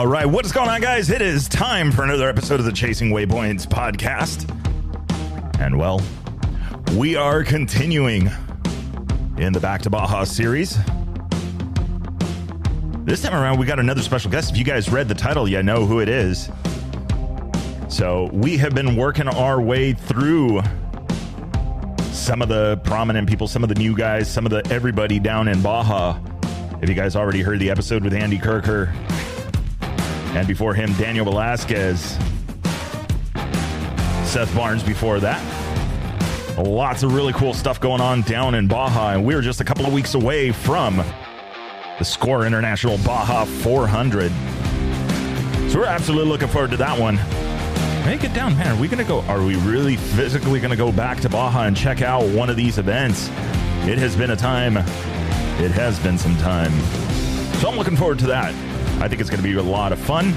All right, what is going on, guys? It is time for another episode of the Chasing Waypoints podcast. And well, we are continuing in the Back to Baja series. This time around, we got another special guest. If you guys read the title, you know who it is. So we have been working our way through some of the prominent people, some of the new guys, some of the everybody down in Baja. If you guys already heard the episode with Andy Kirker, and before him, Daniel Velasquez, Seth Barnes before that. Lots of really cool stuff going on down in Baja, and we're just a couple of weeks away from the Score International Baja 400. So we're absolutely looking forward to that one. Make it down, man. Are we gonna go? Are we really physically gonna go back to Baja and check out one of these events? It has been a time. It has been some time. So I'm looking forward to that. I think it's going to be a lot of fun.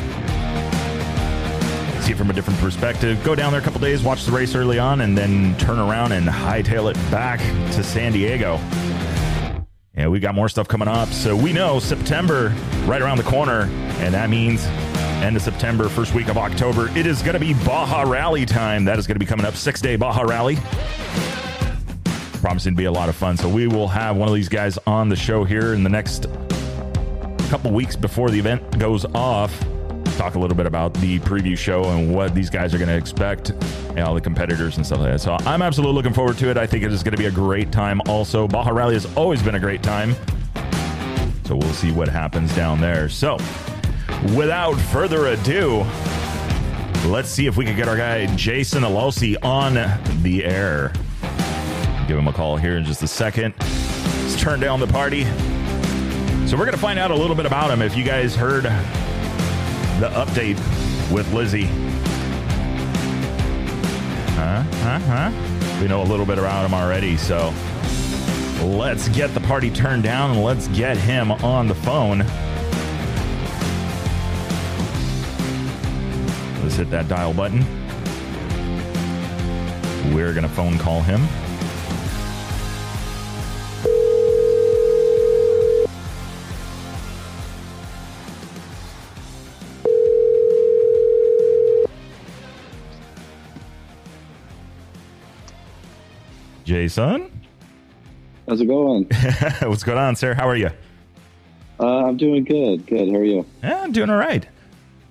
See it from a different perspective. Go down there a couple days, watch the race early on, and then turn around and hightail it back to San Diego. Yeah, we got more stuff coming up. So we know September right around the corner, and that means end of September, first week of October. It is going to be Baja Rally time. That is going to be coming up. Six day Baja Rally. Promising to be a lot of fun. So we will have one of these guys on the show here in the next couple weeks before the event goes off. Talk a little bit about the preview show and what these guys are going to expect, and all the competitors and stuff like that. So I'm absolutely looking forward to it. I think it is going to be a great time. Also, Baja Rally has always been a great time. So we'll see what happens down there. So, without further ado, let's see if we can get our guy Jason Alosi on the air. Give him a call here in just a second. Let's turn down the party. So we're going to find out a little bit about him. If you guys heard the update with Lizzie, huh, huh, huh? We know a little bit about him already. So let's get the party turned down and let's get him on the phone. Let's hit that dial button. We're going to phone call him. Jason? How's it going? What's going on, sir? How are you? Uh, I'm doing good. Good. How are you? Yeah, I'm doing all right.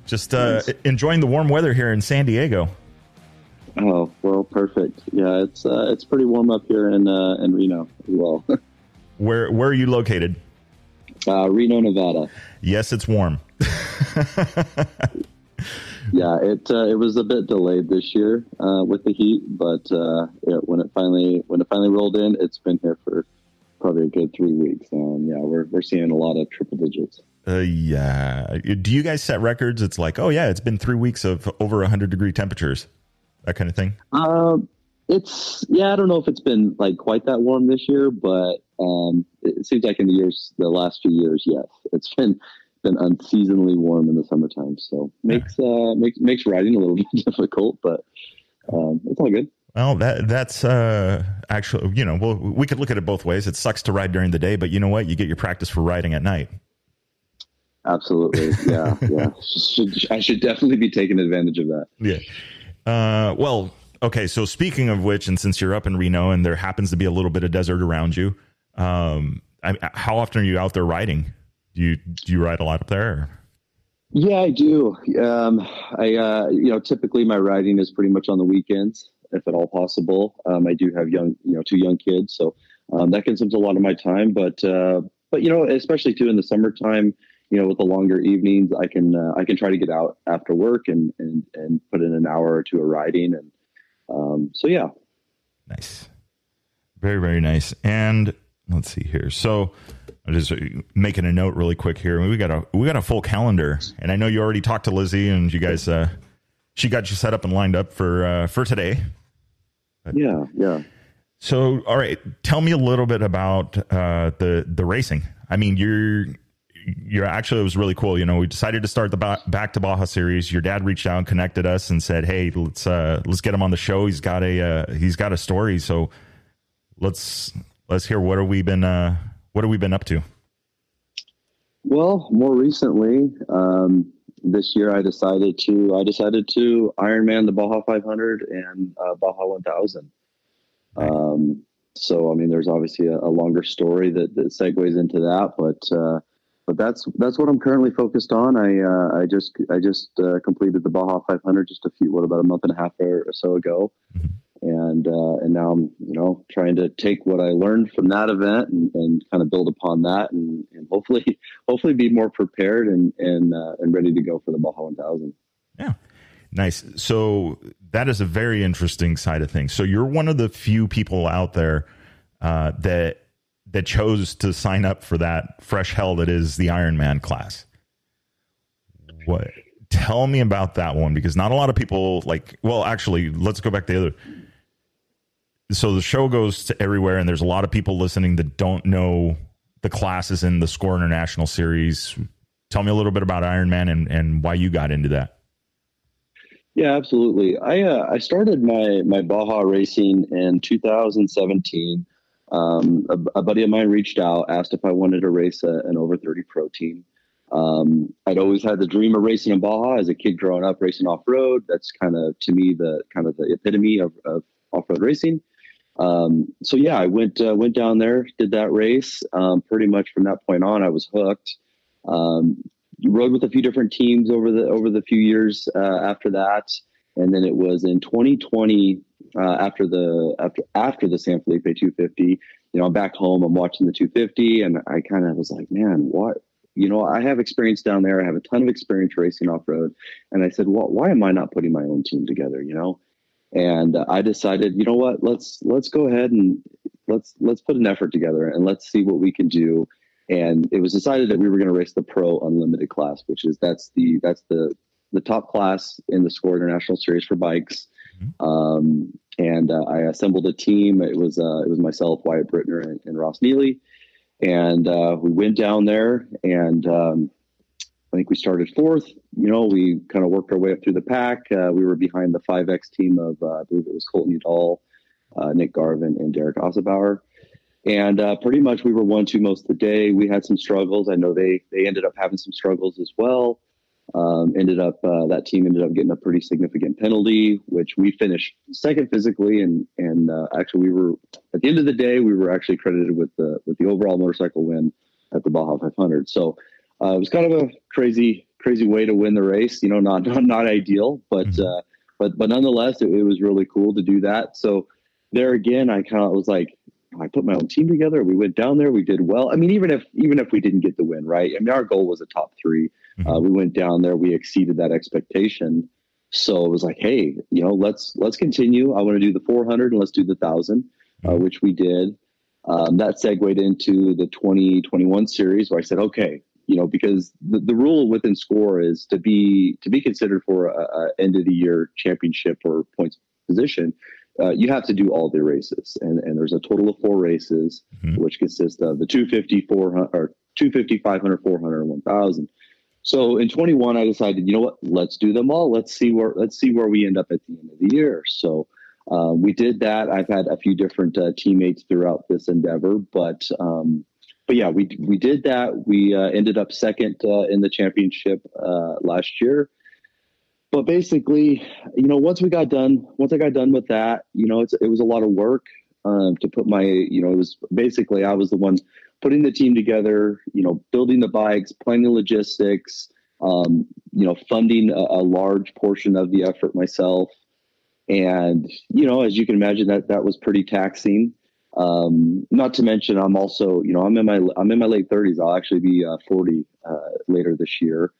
Just uh, nice. enjoying the warm weather here in San Diego. Oh well, perfect. Yeah, it's uh, it's pretty warm up here in uh, in Reno as well. where where are you located? Uh, Reno, Nevada. Yes, it's warm. yeah, it uh, it was a bit delayed this year uh, with the heat, but uh, when it finally when it finally rolled in, it's been here for probably a good three weeks, and yeah, we're we're seeing a lot of triple digits. Uh, yeah. Do you guys set records? It's like, oh yeah, it's been three weeks of over hundred degree temperatures, that kind of thing. Um, it's yeah, I don't know if it's been like quite that warm this year, but um, it seems like in the years, the last few years, yes, it's been been unseasonably warm in the summertime, so makes uh, makes makes riding a little bit difficult, but um, it's all good. Well, that that's uh, actually, you know, well, we could look at it both ways. It sucks to ride during the day, but you know what? You get your practice for riding at night. Absolutely, yeah, yeah. Should, I should definitely be taking advantage of that. Yeah. Uh, well, okay. So speaking of which, and since you're up in Reno and there happens to be a little bit of desert around you, um, I, how often are you out there riding? Do you do you ride a lot up there? Or? Yeah, I do. Um, I uh, you know typically my riding is pretty much on the weekends, if at all possible. Um, I do have young you know two young kids, so um, that consumes a lot of my time. But uh, but you know especially too in the summertime, you know with the longer evenings, I can uh, I can try to get out after work and and and put in an hour or two of riding, and um, so yeah. Nice, very very nice. And let's see here, so I'm just making a note really quick here. We got a we got a full calendar, and I know you already talked to Lizzie, and you guys, uh, she got you set up and lined up for uh, for today. But, yeah, yeah. So, all right, tell me a little bit about uh, the the racing. I mean, you're you're actually it was really cool. You know, we decided to start the ba- back to Baja series. Your dad reached out and connected us and said, "Hey, let's uh, let's get him on the show. He's got a uh, he's got a story. So let's let's hear what have we been uh, what have we been up to? Well, more recently, um, this year I decided to I decided to Ironman the Baja 500 and uh, Baja 1000. Um, so I mean, there's obviously a, a longer story that, that, segues into that, but uh, but that's that's what I'm currently focused on. I uh, I just I just uh, completed the Baja 500 just a few what about a month and a half or so ago, mm-hmm. And uh, and now I'm you know trying to take what I learned from that event and, and kind of build upon that and, and hopefully hopefully be more prepared and and uh, and ready to go for the Baja 1000. Yeah. Nice. So that is a very interesting side of things. So you're one of the few people out there uh, that that chose to sign up for that fresh hell that is the Ironman class. What? Tell me about that one because not a lot of people like. Well, actually, let's go back to the other. So the show goes to everywhere, and there's a lot of people listening that don't know the classes in the SCORE International Series. Tell me a little bit about Ironman and and why you got into that. Yeah, absolutely. I uh, I started my my Baja racing in 2017. Um, a, a, buddy of mine reached out, asked if I wanted to race a, an over 30 pro team. Um, I'd always had the dream of racing in Baja as a kid growing up, racing off road. That's kind of to me the kind of the epitome of, of off road racing. Um, so yeah, I went uh, went down there, did that race. Um, pretty much from that point on, I was hooked. Um, rode with a few different teams over the over the few years uh, after that, and then it was in 2020 uh, after the after after the San Felipe 250. You know, I'm back home. I'm watching the 250, and I kind of was like, man, what? You know, I have experience down there. I have a ton of experience racing off road, and I said, well, why am I not putting my own team together? You know, and uh, I decided, you know what? Let's let's go ahead and let's let's put an effort together and let's see what we can do and it was decided that we were going to race the pro unlimited class which is that's the that's the the top class in the score international series for bikes mm-hmm. um, and uh, i assembled a team it was uh, it was myself wyatt brittner and, and ross neely and uh, we went down there and um, i think we started fourth you know we kind of worked our way up through the pack uh, we were behind the 5x team of uh, i believe it was colton udall uh, nick garvin and derek ossebauer and uh, pretty much we were one two most of the day. We had some struggles. I know they they ended up having some struggles as well. Um, ended up uh, that team ended up getting a pretty significant penalty, which we finished second physically, and and uh, actually we were at the end of the day we were actually credited with the with the overall motorcycle win at the Baja 500. So uh, it was kind of a crazy crazy way to win the race. You know, not not, not ideal, but mm-hmm. Uh, but but nonetheless, it, it was really cool to do that. So there again, I kind of was like, I put my own team together. We went down there. We did well. I mean, even if even if we didn't get the win, right? I mean, our goal was a top 3 mm-hmm. uh, we went down there. We exceeded that expectation. So it was like, hey, you know, let's let's continue. I want to do the 400 and let's do the thousand, uh, mm-hmm. uh, which we did. Um, that segued into the 2021 series where I said, okay, you know, because the, the rule within score is to be to be considered for a, a end of the year championship or points position uh, you have to do all the races, and, and there's a total of four races, mm-hmm. which consist of the 250, 400, or 250, 500, 400, and 1000. So in 21, I decided, you know what, let's do them all. Let's see where let's see where we end up at the end of the year. So uh, we did that. I've had a few different uh, teammates throughout this endeavor, but um, but yeah, we we did that. We uh, ended up second uh, in the championship uh, last year but basically, you know, once we got done, once I got done with that, you know, it was a lot of work um, to put my, you know, it was basically I was the one putting the team together, you know, building the bikes, planning the logistics, um, you know, funding a, a, large portion of the effort myself. And, you know, as you can imagine, that that was pretty taxing. Um, not to mention, I'm also, you know, I'm in my I'm in my late 30s. I'll actually be uh, 40 uh, later this year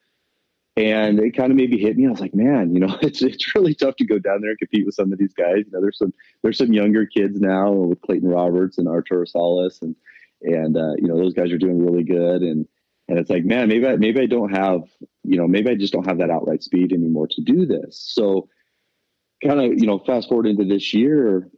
and it kind of maybe hit me. I was like, man, you know, it's it's really tough to go down there and compete with some of these guys. You know, there's some there's some younger kids now with Clayton Roberts and Arturo Salas, and and uh, you know those guys are doing really good. And and it's like, man, maybe I, maybe I don't have, you know, maybe I just don't have that outright speed anymore to do this. So, kind of, you know, fast forward into this year,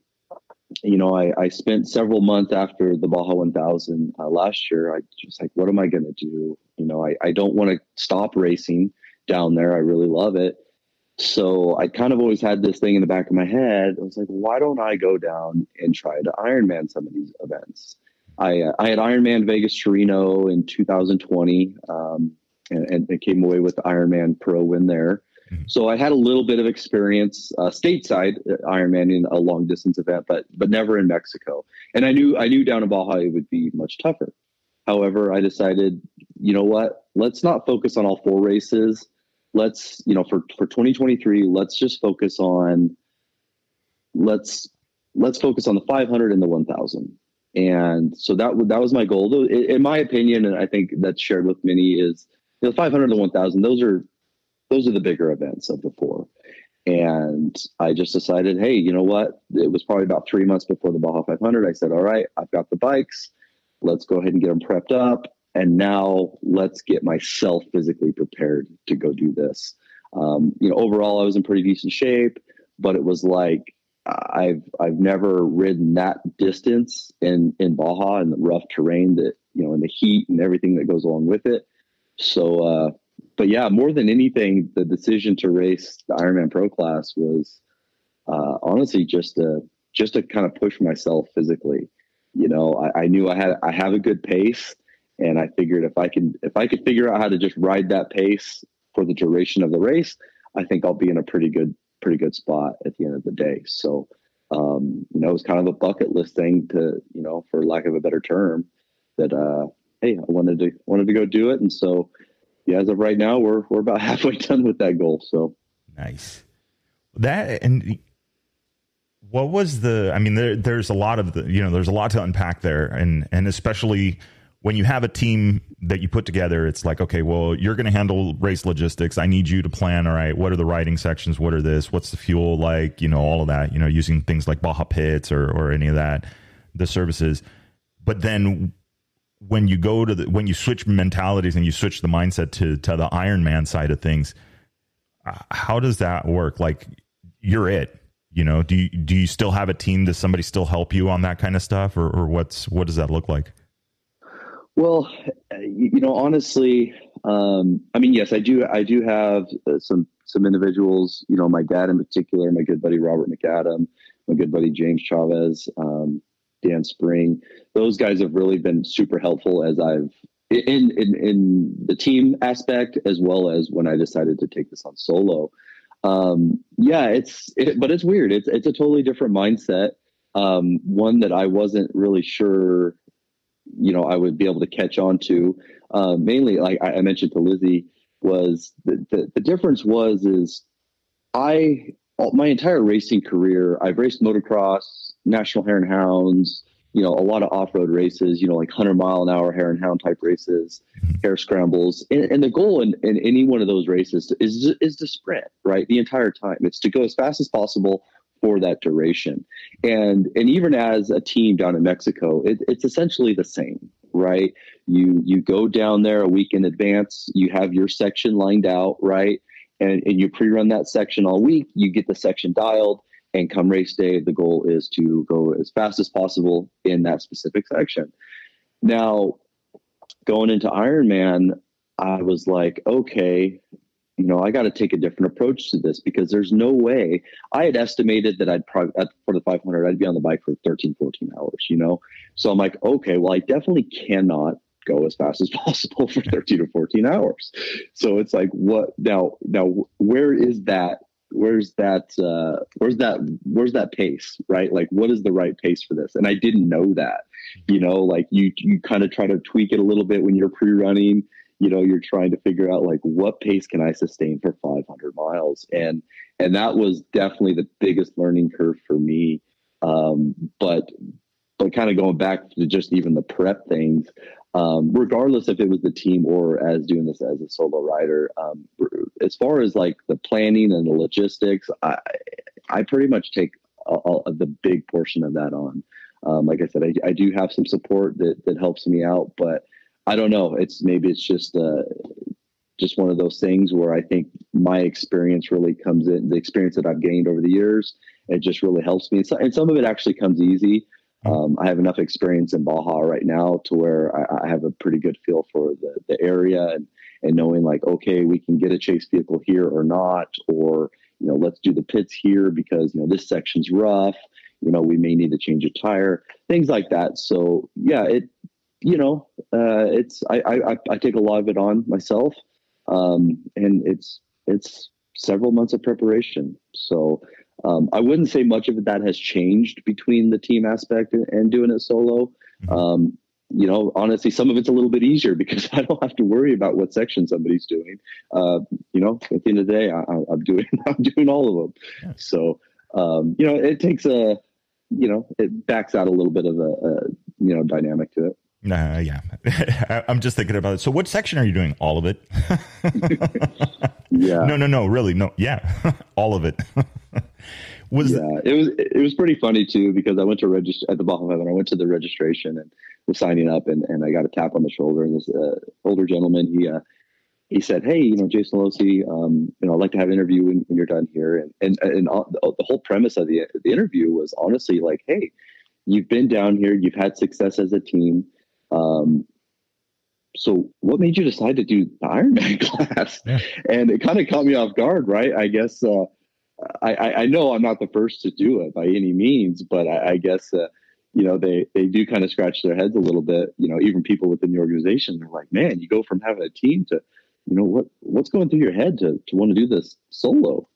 you know, I, I spent several months after the Baja 1000 uh, last year. I just like, what am I going to do? You know, I, I don't want to stop racing down there. I really love it. So I kind of always had this thing in the back of my head. I was like, why don't I go down and try to Ironman some of these events? I, uh, I had Ironman Vegas to Reno in 2020. Um, and, and came away with the Ironman Pro win there. Mm-hmm. So I had a little bit of experience uh, stateside Ironman in a long distance event, but but never in Mexico. And I knew I knew down in Baja it would be much tougher. However, I decided, you know what? Let's not focus on all four races. Let's, you know, for for 2023, let's just focus on let's let's focus on the 500 and the 1000. And so that that was my goal. In my opinion, and I think that's shared with many, is the 500 and the 1000. Those are those are the bigger events of the four. And I just decided, hey, you know what? It was probably about three months before the Baja 500. I said, all right, I've got the bikes. Let's go ahead and get them prepped up. And now let's get myself physically prepared to go do this. Um, you know, overall, I was in pretty decent shape, but it was like I've I've never ridden that distance in in Baja in the rough terrain that you know in the heat and everything that goes along with it. So, uh, but yeah, more than anything, the decision to race the Ironman Pro class was uh, honestly just a just to kind of push myself physically you know, I, I knew I had I have a good pace, and I figured if I can if I could figure out how to just ride that pace for the duration of the race, I think I'll be in a pretty good pretty good spot at the end of the day. So, um, you know, it was kind of a bucket list thing to you know, for lack of a better term, that uh, hey, I wanted to wanted to go do it, and so yeah, as of right now, we're we're about halfway done with that goal. So nice. That and what was the? I mean, there, there's a lot of the, you know, there's a lot to unpack there, and and especially when you have a team that you put together, it's like, okay, well, you're going to handle race logistics. I need you to plan. All right, what are the riding sections? What are this? What's the fuel like? You know, all of that. You know, using things like Baja Pits or or any of that, the services. But then when you go to the when you switch mentalities and you switch the mindset to to the Ironman side of things, uh, how does that work? Like, you're it you know? Do you do you still have a team? Does somebody still help you on that kind of stuff? Or, or what's what does that look like? Well you know honestly um, i mean yes i do i do have uh, some some individuals you know my dad in particular my good buddy robert mcadam my good buddy james chavez um, dan spring those guys have really been super helpful as i've in, in in the team aspect as well as when i decided to take this on solo um, yeah, it's it, but it's weird. It's it's a totally different mindset. Um, one that I wasn't really sure, you know, I would be able to catch on to. Um, mainly, like I, mentioned to Lizzie, was the, the the difference was is I my entire racing career I've raced motocross, national hare and hounds, you know, a lot of off-road races, you know, like 100 mile an hour hare and hound type races, mm-hmm. hare scrambles. And, and the goal in, in, any one of those races is, is to sprint, right? The entire time. It's to go as fast as possible for that duration. And, and even as a team down in Mexico, it, it's essentially the same, right? You, you go down there a week in advance, you have your section lined out, right? And, and you pre-run that section all week, you get the section dialed, and come race day, the goal is to go as fast as possible in that specific section. Now, going into Ironman, I was like, okay, you know, I got to take a different approach to this because there's no way I had estimated that I'd probably for the 500, I'd be on the bike for 13, 14 hours, you know? So I'm like, okay, well, I definitely cannot go as fast as possible for 13 or 14 hours. So it's like, what now, now where is that where's that uh, where's that where's that pace right? Like what is the right pace for this? And i didn't know that you know like you you kind of try to tweak it a little bit when you're pre-running you know you're trying to figure out like what pace can i sustain for 500 miles? And and that was definitely the biggest learning curve for me. Um, but but kind of going back to just even the prep things um, regardless if it was the team or as doing this as a solo rider. Um, as far as like the planning and the logistics, I I pretty much take the big portion of that on. Um, like I said, I, I, do have some support that that helps me out, but I don't know. It's maybe it's just uh, just one of those things where I think my experience really comes in. The experience that I've gained over the years, it just really helps me. And, so, and some of it actually comes easy. Um, I have enough experience in Baja right now to where I, I have a pretty good feel for the, the area and, and knowing like, okay, we can get a chase vehicle here or not, or, you know, let's do the pits here because, you know, this section's rough, you know, we may need to change a tire, things like that. So yeah, it, you know, uh, it's, I, I, I take a lot of it on myself. um, and it's it's several months of preparation. So um, I wouldn't say much of that has changed between the team aspect and, and doing it solo. Mm-hmm. Um, you know, honestly, some of it's a little bit easier because I don't have to worry about what section somebody's doing. Uh, you know, at the end of the day, I, am doing I'm doing all of them. Yeah. So um, you know, it takes a you know, it backs out a little bit of a, a you know dynamic to it. Uh, yeah, I'm just thinking about it. So, what section are you doing? All of it? yeah. No, no, no. Really, no. Yeah, all of it. Was yeah, it was it was pretty funny too because I went to register at the Baja Heaven. I went to the registration and was signing up, and, and I got a tap on the shoulder, and this uh, older gentleman he uh, he said, "Hey, you know, Jason Alosi, um, you know, I'd like to have an interview when, when you're done here." And and and all, the whole premise of the the interview was honestly like, "Hey, you've been down here, you've had success as a team." Um, so what made you decide to do the Ironman class? Yeah. And it kind of caught me off guard, right? I guess uh, I, I, know I'm not the first to do it by any means, but I, I guess uh, you know they they do kind of scratch their heads a little bit. You know, even people within the organization, they're like, "Man, you go from having a team to, you know, what what's going through your head to to want to do this solo?"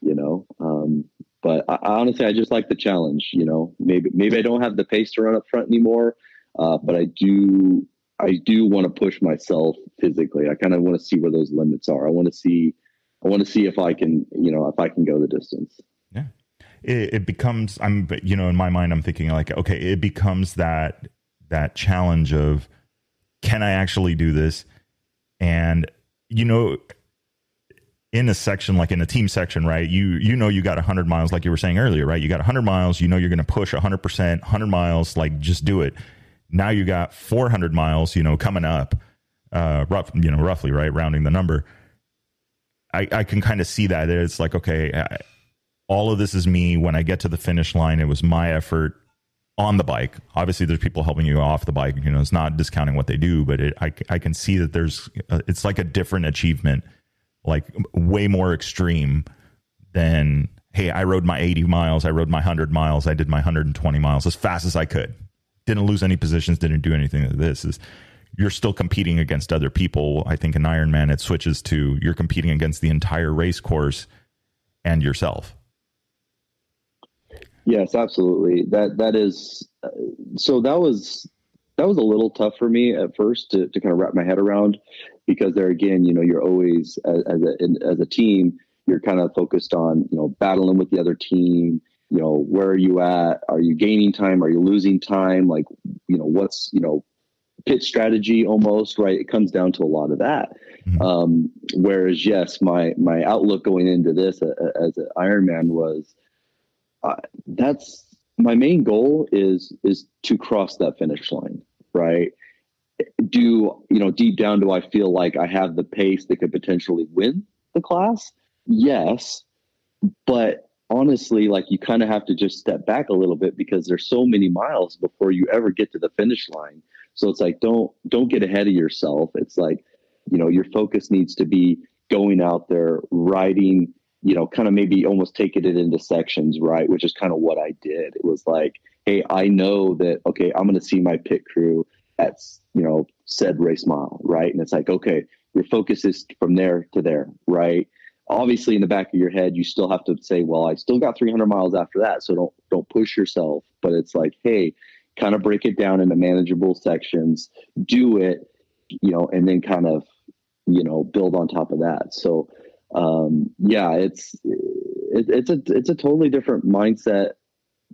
You know, um, but I, honestly, I just like the challenge. You know, maybe maybe I don't have the pace to run up front anymore. Uh, but I do I do want to push myself physically. I kind of want to see where those limits are. I want to see I want to see if I can you know if I can go the distance. Yeah, it, it becomes I'm you know in my mind I'm thinking like okay it becomes that that challenge of can I actually do this and you know in a section like in a team section right you you know you got 100 miles like you were saying earlier right you got 100 miles you know you're going to push 100% 100 miles like just do it now you got 400 miles, you know, coming up, uh, rough, you know, roughly, right, rounding the number. I, I can kind of see that it's like, okay, I, all of this is me. When I get to the finish line, it was my effort on the bike. Obviously, there's people helping you off the bike. You know, it's not discounting what they do, but it, I, I can see that there's, uh, it's like a different achievement, like way more extreme than, hey, I rode my 80 miles, I rode my 100 miles, I did my 120 miles as fast as I could didn't lose any positions, didn't do anything like this. Is you're still competing against other people. I think in Ironman it switches to you're competing against the entire race course and yourself. Yes, absolutely. That that is uh, so. That was that was a little tough for me at first to, to kind of wrap my head around because there again, you know, you're always as, as a as a team, you're kind of focused on you know battling with the other team you know where are you at are you gaining time are you losing time like you know what's you know pit strategy almost right? It comes down to a lot of that. Mm-hmm. um, whereas yes my my outlook going into this uh, uh as an ironman was uh, that's my main goal is is to cross that finish line right? Do you know deep down do i feel like i have the pace that could potentially win the class? Yes. But honestly, like you kind of have to just step back a little bit because there's so many miles before you ever get to the finish line. So it's like don't don't get ahead of yourself. It's like, you know, your focus needs to be going out there, riding, you know, kind of maybe almost taking it into sections, right? Which is kind of what I did. It was like, hey, I know that okay, I'm gonna see my pit crew at you know, said race mile, right? And it's like, okay, your focus is from there to there, right? obviously in the back of your head you still have to say well i still got 300 miles after that so don't don't push yourself but it's like hey kind of break it down into manageable sections do it you know and then kind of you know build on top of that. So um yeah it's it, it's a it's a totally different mindset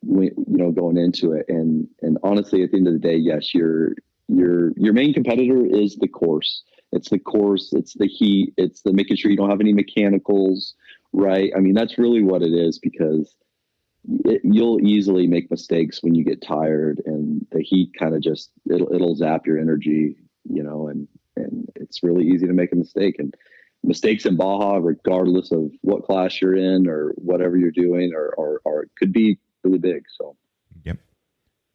you know going into it. And and honestly at the end of the day yes your your your main competitor is the course. It's the course, it's the heat, it's the making sure you don't have any mechanicals, right? I mean, that's really what it is because it, you'll easily make mistakes when you get tired and the heat kind of just it'll it'll zap your energy, you know, and and it's really easy to make a mistake and mistakes in Baja, regardless of what class you're in or whatever you're doing, or or, or it could be really big. So, yep,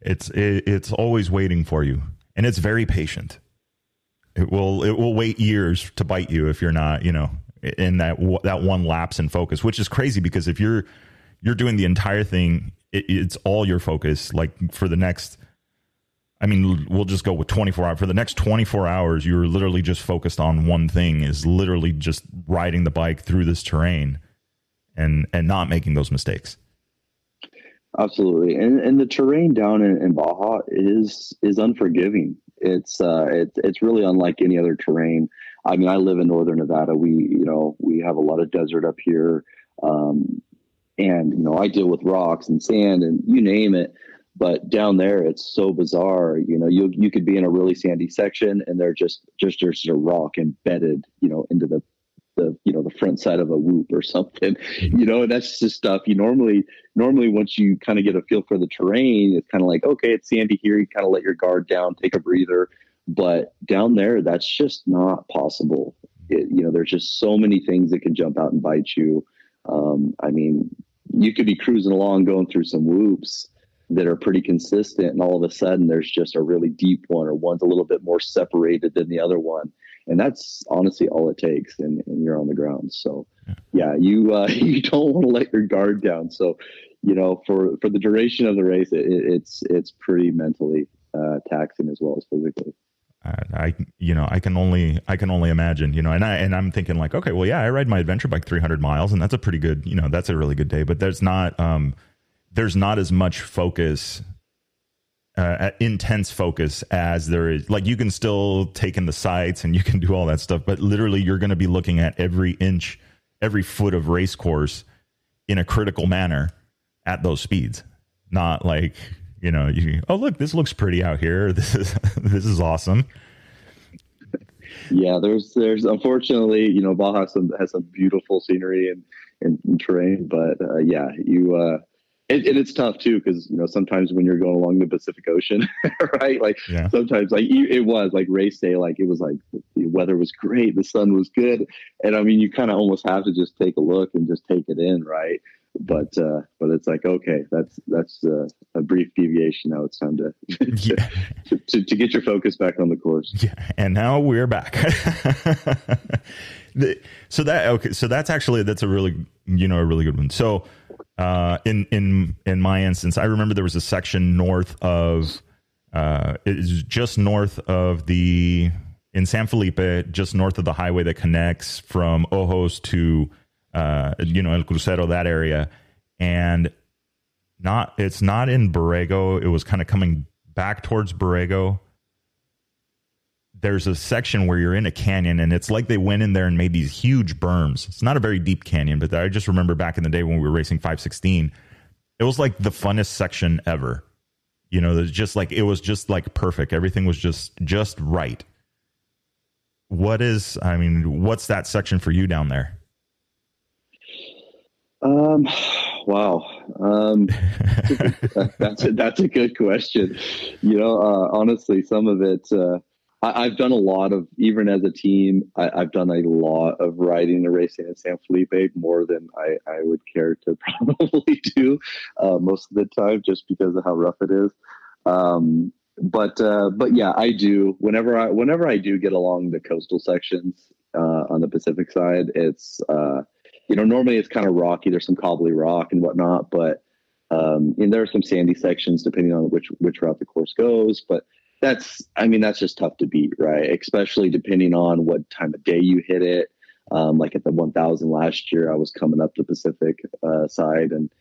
it's it, it's always waiting for you, and it's very patient. It will it will wait years to bite you if you're not, you know, in that that one lapse in focus, which is crazy because if you're you're doing the entire thing, it, it's all your focus. Like for the next I mean, we'll just go with 24 hours. For the next 24 hours, you're literally just focused on one thing is literally just riding the bike through this terrain and and not making those mistakes. Absolutely. And and the terrain down in, in Baja is is unforgiving. It's uh it's it's really unlike any other terrain. I mean, I live in northern Nevada. We, you know, we have a lot of desert up here. Um, and you know, I deal with rocks and sand and you name it but down there it's so bizarre you know you you could be in a really sandy section and they're just just there's a rock embedded you know into the the you know the front side of a whoop or something you know and that's just stuff you normally normally once you kind of get a feel for the terrain it's kind of like okay it's sandy here you kind of let your guard down take a breather but down there that's just not possible. It, you know there's just so many things that can jump out and bite you um, i mean you could be cruising along going through some whoops that are pretty consistent and all of a sudden there's just a really deep one or one's a little bit more separated than the other one. And that's honestly all it takes and, and you're on the ground. So yeah. you uh, you don't want to let your guard down. So you know for for the duration of the race it, it's it's pretty mentally uh, taxing as well as physically I, you know, I can only, I can only imagine, you know, and I, and I'm thinking like, okay, well, yeah, I ride my adventure bike 300 miles and that's a pretty good, you know, that's a really good day, but there's not, um, there's not as much focus uh, intense focus as there is like you can still take in the sights and you can do all that stuff but literally you're going to be looking at every inch every foot of race course in a critical manner at those speeds not like you know you oh look this looks pretty out here this is this is awesome yeah there's there's unfortunately you know baja has some has some beautiful scenery and and, and terrain but uh, yeah you uh and, and, it's tough too because you know sometimes when you're going along the Pacific Ocean, right? Like yeah. sometimes like it was like race day, like it was like the weather was great, the sun was good, and I mean you kind of almost have to just take a look and just take it in, right? But uh, but it's like okay, that's that's uh, a brief deviation. Now it's time to yeah. to, to, to get your focus back on the course. Yeah, and now we're back. the, so that okay, so that's actually that's a really you know a really good one. So uh, in in in my instance, I remember there was a section north of uh, it's just north of the in San Felipe, just north of the highway that connects from Ojos to uh, you know El Crucero, that area, and not it's not in Borrego. It was kind of coming back towards Borrego there's a section where you're in a canyon and it's like they went in there and made these huge berms. It's not a very deep canyon, but I just remember back in the day when we were racing 516, it was like the funnest section ever. You know, there's just like it was just like perfect. Everything was just just right. What is I mean, what's that section for you down there? Um wow. Um that's a, that's a good question. You know, uh, honestly, some of it uh I, have done a lot of, even as a team, I, have done a lot of riding and racing in San Felipe more than I, I would care to probably do uh, most of the time, just because of how rough it is. Um, but uh, but yeah, I do. Whenever I whenever I do get along the coastal sections uh, on the Pacific side, it's uh, you know normally it's kind of rocky. There's some cobbly rock and whatnot, but um, and there are some sandy sections depending on which which route the course goes. But that's I mean that's just tough to beat, right? Especially depending on what time of day you hit it. Um, like at the 1000 last year, I was coming up the Pacific uh, side, and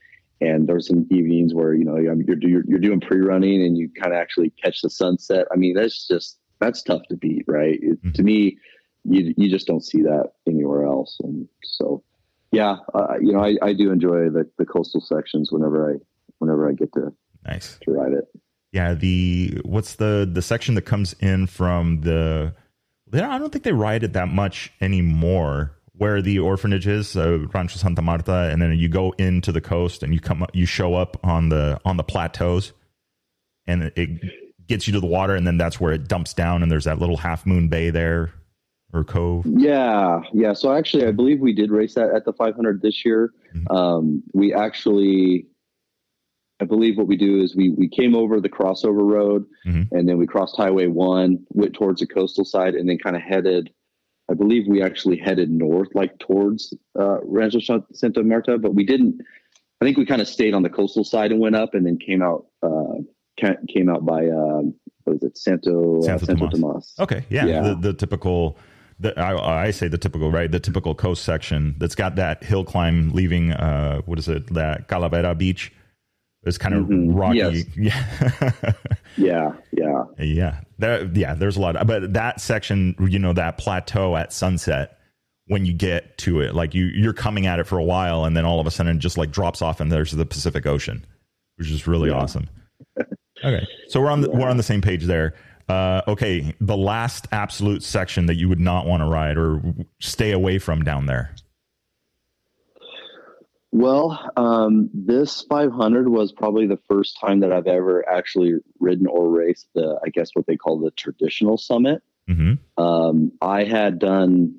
and there were some evenings where you know you're you're, you're doing pre running and you kind of actually catch the sunset. I mean that's just that's tough to beat, right? It, mm-hmm. To me, you you just don't see that anywhere else, and so yeah, uh, you know I, I do enjoy the, the coastal sections whenever I whenever I get to nice to ride it yeah the what's the the section that comes in from the I don't think they ride it that much anymore. Where the orphanage is, uh, Rancho Santa Marta, and then you go into the coast and you come up, you show up on the on the plateaus, and it gets you to the water, and then that's where it dumps down, and there's that little half moon bay there or cove. Yeah, yeah. So actually, I believe we did race that at the 500 this year. Mm-hmm. Um, we actually I believe what we do is we we came over the crossover road mm-hmm. and then we crossed Highway One, went towards the coastal side, and then kind of headed. I believe we actually headed north, like towards uh, Rancho Santa Marta, but we didn't. I think we kind of stayed on the coastal side and went up, and then came out uh, came out by um, what is it, Santo Santo, uh, Santo Tomas. Tomas. Okay, yeah, yeah. The, the, typical. The, I, I, say the typical right, the typical coast section that's got that hill climb leaving. Uh, what is it? That Calavera Beach. It's kind of mm-hmm. rocky. Yes. Yeah. yeah, yeah, yeah. There, yeah. There's a lot, but that section, you know, that plateau at sunset when you get to it, like you you're coming at it for a while, and then all of a sudden it just like drops off, and there's the Pacific Ocean, which is really yeah. awesome. Okay, so we're on the, yeah. we're on the same page there. Uh, okay, the last absolute section that you would not want to ride or stay away from down there. Well, um, this 500 was probably the first time that I've ever actually ridden or raced the, I guess what they call the traditional summit. Mm-hmm. Um, I had done,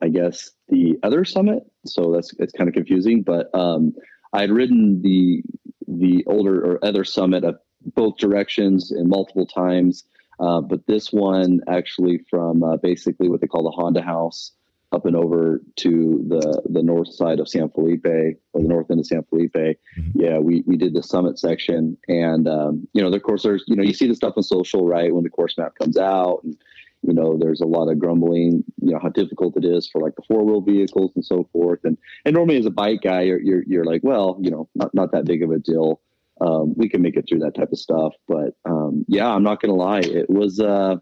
I guess, the other summit, so that's it's kind of confusing. But um, I had ridden the the older or other summit of both directions and multiple times. Uh, but this one actually from uh, basically what they call the Honda House up and over to the the north side of San Felipe or the north end of San Felipe. Mm-hmm. Yeah, we we did the summit section, and um, you know, of course, there's you know you see the stuff on social right when the course map comes out, and you know there's a lot of grumbling, you know how difficult it is for like the four wheel vehicles and so forth, and and normally as a bike guy, you're you're, you're like, well, you know, not not that big of a deal. Um, we can make it through that type of stuff, but um, yeah, I'm not gonna lie, it was. Uh,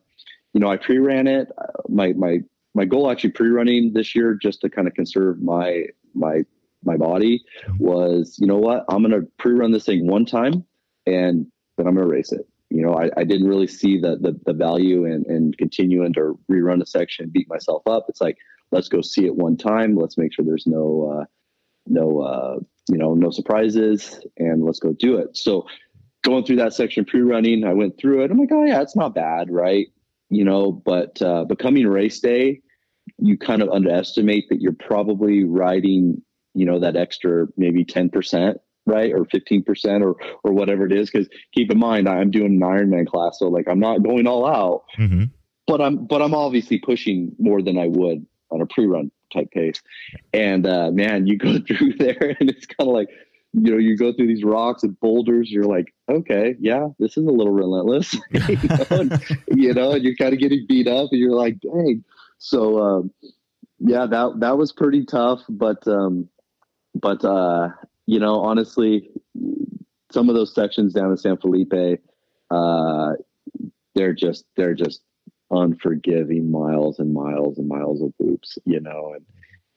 you know, I pre-ran it. My my my goal actually pre-running this year just to kind of conserve my my my body was you know what? I'm to pre-run this thing one time and then i'm to race it. You know I, I didn't really see the, the, the value in, in continuing to rerun a section beat myself up. It's like let's go see it one time. Let's make sure there's no uh, no uh, you know no surprises and let's go do it so going through that section pre-running i went through it i'm like oh yeah it's not bad right you know, but uh, becoming race day, you kind of underestimate that you're probably riding, you know, that extra maybe 10%, right? Or 15% or, or whatever it is. Cause keep in mind, I'm doing an Ironman class. So like, I'm not going all out, mm-hmm. but I'm, but I'm obviously pushing more than I would on a pre-run type pace. And, uh, man, you go through there and it's kind of like, you know, you go through these rocks and boulders, you're like, okay, yeah, this is a little relentless, you, know, and, you know, and you're kind of getting beat up and you're like, dang. So, um, yeah, that, that was pretty tough, but, um, but, uh, you know, honestly, some of those sections down in San Felipe, uh, they're just, they're just unforgiving miles and miles and miles of loops, you know, and,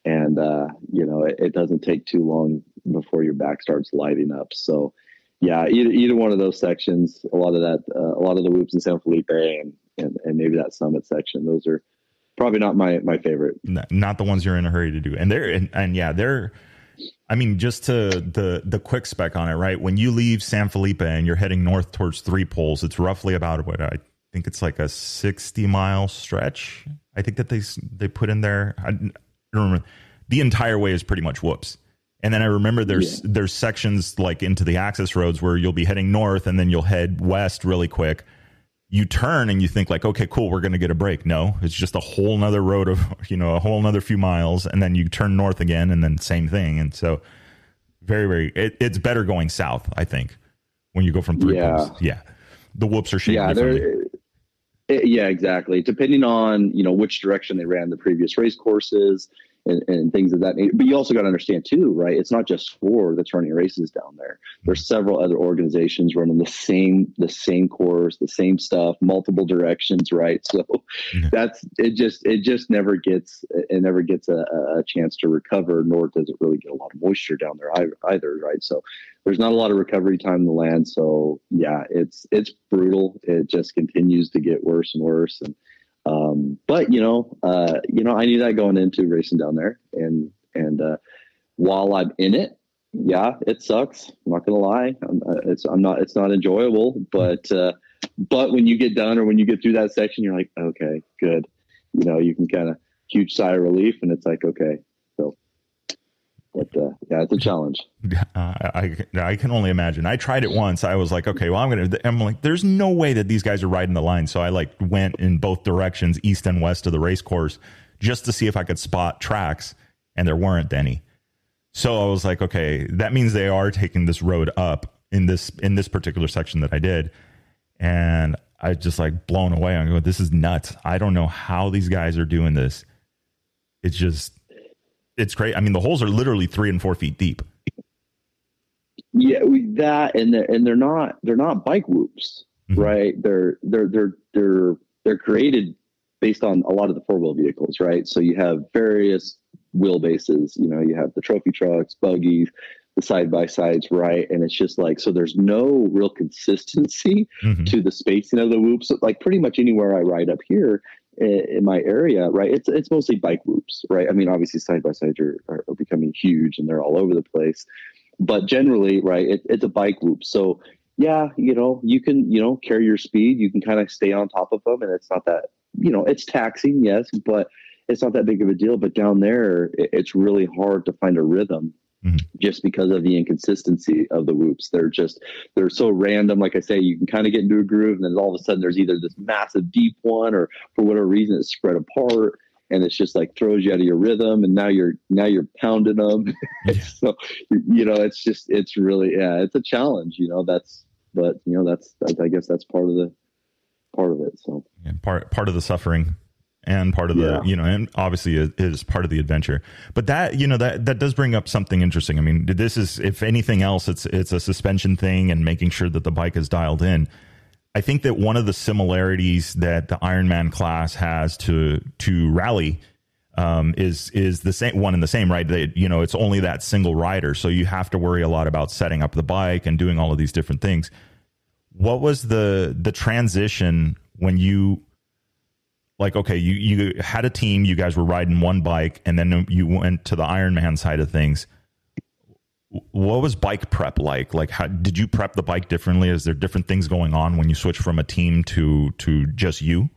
and uh, you know it, it, doesn't take too long before your back starts lighting up. So yeah, either either one of those sections, a lot of that, uh, a lot of the whoops in San Felipe and, and and maybe that summit section, those are probably not my my favorite. Not the ones you're in a hurry to do, and they're and, and yeah, they're. I mean, just to the the quick spec on it, right? When you leave San Felipe and you're heading north towards Three Poles, it's roughly about what I think it's like a 60 mile stretch. I think that they they put in there. I, don't remember the entire way is pretty much whoops. And then I remember there's yeah. there's sections like into the access roads where you'll be heading north and then you'll head west really quick. You turn and you think like, okay, cool, we're gonna get a break. No, it's just a whole nother road of you know a whole nother few miles, and then you turn north again, and then same thing. And so, very very, it, it's better going south. I think when you go from three yeah. yeah, the whoops are shaped yeah, differently. It, yeah, exactly. Depending on you know which direction they ran the previous race courses and, and things of that nature. But you also got to understand too, right? It's not just Ford that's running races down there. There's several other organizations running the same the same course, the same stuff, multiple directions, right? So yeah. that's it. Just it just never gets it never gets a, a chance to recover, nor does it really get a lot of moisture down there either, right? So there's not a lot of recovery time in the land. So yeah, it's it's brutal. It just continues to get worse and worse. And um, but you know, uh, you know, I knew that going into racing down there, and and uh, while I'm in it, yeah, it sucks. I'm not gonna lie. I'm, uh, it's I'm not it's not enjoyable, but uh, but when you get done or when you get through that section, you're like, okay, good. You know, you can kind of huge sigh of relief, and it's like, okay, but uh, yeah, it's a challenge. I I can only imagine. I tried it once. I was like, okay, well, I'm gonna. I'm like, there's no way that these guys are riding the line. So I like went in both directions, east and west of the race course, just to see if I could spot tracks, and there weren't any. So I was like, okay, that means they are taking this road up. in this in this particular section that I did, and I just like blown away. I'm going, this is nuts. I don't know how these guys are doing this. It's just, it's great. I mean, the holes are literally three and four feet deep. Yeah, we, that and they're, and they're not they're not bike whoops, mm-hmm. right? They're they're they're they're they're created based on a lot of the four wheel vehicles, right? So you have various wheelbases. You know, you have the trophy trucks, buggies, the side by sides, right? And it's just like so. There's no real consistency mm-hmm. to the spacing of the whoops. Like pretty much anywhere I ride up here in my area, right? It's it's mostly bike whoops, right? I mean, obviously side by sides are, are becoming huge and they're all over the place but generally, right, it, it's a bike loop. So yeah, you know, you can, you know, carry your speed. You can kind of stay on top of them, and it's not that, you know, it's taxing, yes, but it's not that big of a deal. But down there, it, it's really hard to find a rhythm. Mm-hmm. Just because of the inconsistency of the whoops, they're just they're so random. Like I say, you can kind of get into a groove, and then all of a sudden there's either this massive deep one, or for whatever reason it's spread apart and it's just like throws you out of your rhythm and now you're now you're pounding them yeah. so you know it's just it's really yeah it's a challenge you know that's but you know that's, that's i guess that's part of the part of it so yeah, part part of the suffering and part of the yeah. you know and obviously it is part of the adventure but that you know that that does bring up something interesting i mean this is if anything else it's it's a suspension thing and making sure that the bike is dialed in I think that one of the similarities that the Ironman class has to to rally um, is is the same one and the same, right? That you know, it's only that single rider, so you have to worry a lot about setting up the bike and doing all of these different things. What was the the transition when you like okay, you you had a team, you guys were riding one bike, and then you went to the Ironman side of things. What was bike prep like? Like how did you prep the bike differently? Is there different things going on when you switch from a team to to just you?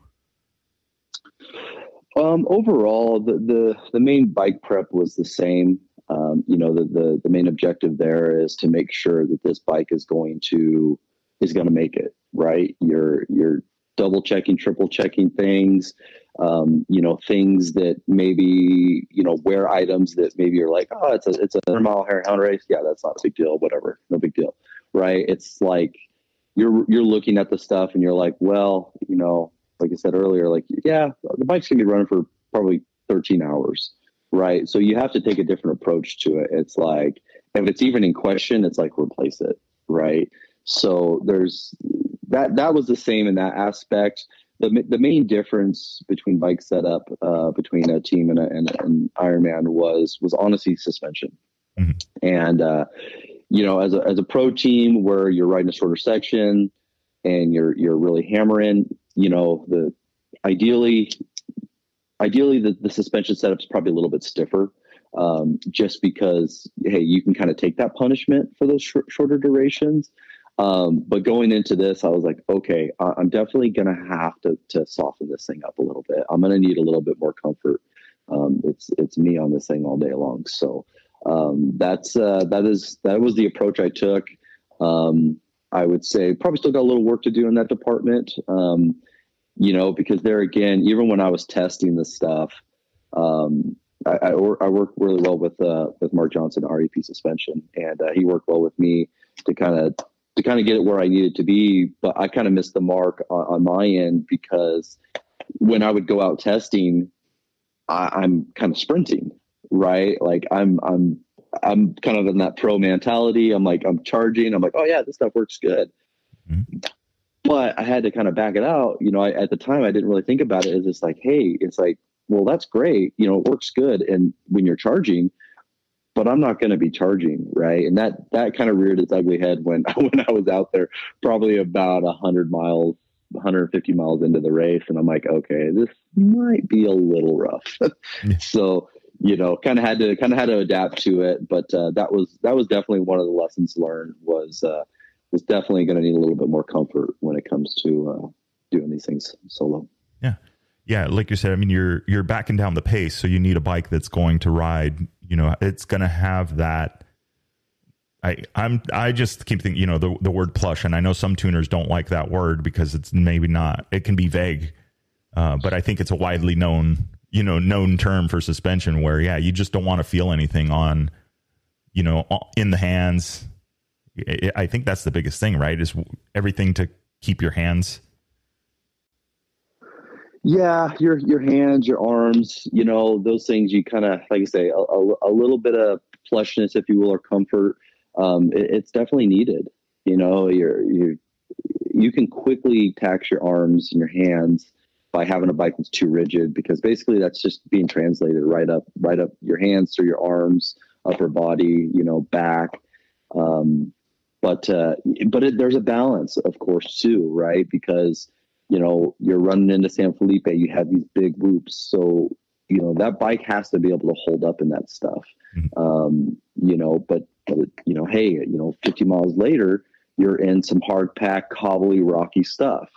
Um, overall the, the the main bike prep was the same. Um, you know the, the the main objective there is to make sure that this bike is going to is going to make it right? You're you're double checking triple checking things um, you know, things that maybe, you know, wear items that maybe you're like, oh, it's a, it's a 100 mile hound race. Yeah, that's not a big deal. Whatever. No big deal. Right. It's like you're, you're looking at the stuff and you're like, well, you know, like I said earlier, like, yeah, the bike's gonna be running for probably 13 hours. Right. So you have to take a different approach to it. It's like, if it's even in question, it's like replace it. Right. So there's that, that was the same in that aspect the the main difference between bike setup uh, between a team and, a, and, and Ironman was was honestly suspension, mm-hmm. and uh, you know as a as a pro team where you're riding a shorter section and you're you're really hammering, you know the ideally ideally the, the suspension setup is probably a little bit stiffer. Um, just because hey you can kind of take that punishment for those sh- shorter durations um, but going into this, I was like, okay, I'm definitely going to have to to soften this thing up a little bit. I'm going to need a little bit more comfort. Um, it's it's me on this thing all day long. So um, that's uh, that is that was the approach I took. Um, I would say probably still got a little work to do in that department. Um, you know, because there again, even when I was testing this stuff, um, I, I, I work really well with uh, with Mark Johnson, REP suspension, and uh, he worked well with me to kind of to kind of get it where I needed to be. But I kind of missed the mark on, on, my end because when I would go out testing, I, am kind of sprinting, right? Like I'm I'm I'm kind of in that pro mentality. I'm like I'm charging. I'm like, oh yeah, this stuff works good. Mm-hmm. But I had to kind of back it out. You know, I, at the time I didn't really think about it as just like, hey, it's like, well, that's great. You know, it works good. And when you're charging, but I'm not going to be charging, right? And that that kind of reared its ugly head when when I was out there, probably about hundred miles, 150 miles into the race, and I'm like, okay, this might be a little rough. so you know, kind of had to kind of had to adapt to it, but uh, that was that was definitely one of the lessons learned was uh, was definitely going to need a little bit more comfort when it comes to uh, doing these things solo. Yeah. Yeah, like you said, I mean, you're you're backing down the pace, so you need a bike that's going to ride you know it's going to have that I I'm I just keep thinking you know the the word plush and I know some tuners don't like that word because it's maybe not it can be vague uh, but I think it's a widely known you know known term for suspension where yeah you just don't want to feel anything on you know in the hands I think that's the biggest thing, right? Is everything to keep your hands. Yeah, your your hands, your arms, you know, those things. You kind of, like I say, a, a, a, little bit of plushness, if you will, or comfort. Um, it, it's definitely needed. You know, you're you you can quickly tax your arms and your hands by having a bike that's too rigid because basically that's just being translated right up right up your hands through your arms upper body you know back um, but uh, but it, there's a balance of course too right because you know you're running into san felipe you have these big whoops so you know that bike has to be able to hold up in that stuff mm-hmm. um, you know but, but you know hey you know 50 miles later you're in some hard pack cobbly rocky stuff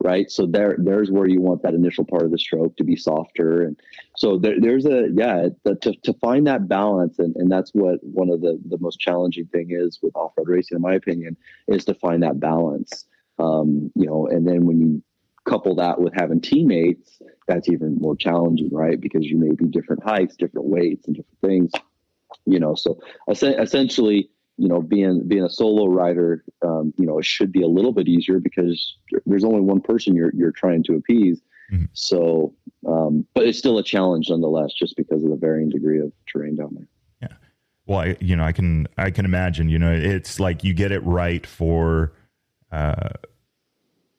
right? So there, there's where you want that initial part of the stroke to be softer, and so there, there's a yeah the, to to find that balance, and and that's what one of the the most challenging thing is with off road racing, in my opinion, is to find that balance. Um, you know, and then when you couple that with having teammates, that's even more challenging, right? Because you may be different heights, different weights, and different things. You know, so essentially you know, being being a solo rider, um, you know, it should be a little bit easier because there's only one person you're you're trying to appease. Mm-hmm. So, um, but it's still a challenge nonetheless, just because of the varying degree of terrain down there. Yeah. Well, I, you know, I can I can imagine. You know, it's like you get it right for. Uh,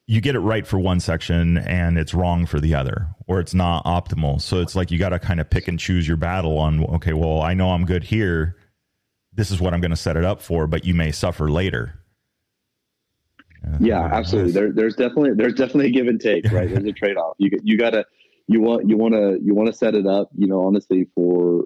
you get it right for one section and it's wrong for the other or it's not optimal so it's like you got to kind of pick and choose your battle on okay well i know i'm good here this is what I'm going to set it up for, but you may suffer later. yeah, uh, absolutely. There, there's definitely there's definitely a give and take, right? There's a trade off. You you gotta you want you want to you want to set it up, you know, honestly for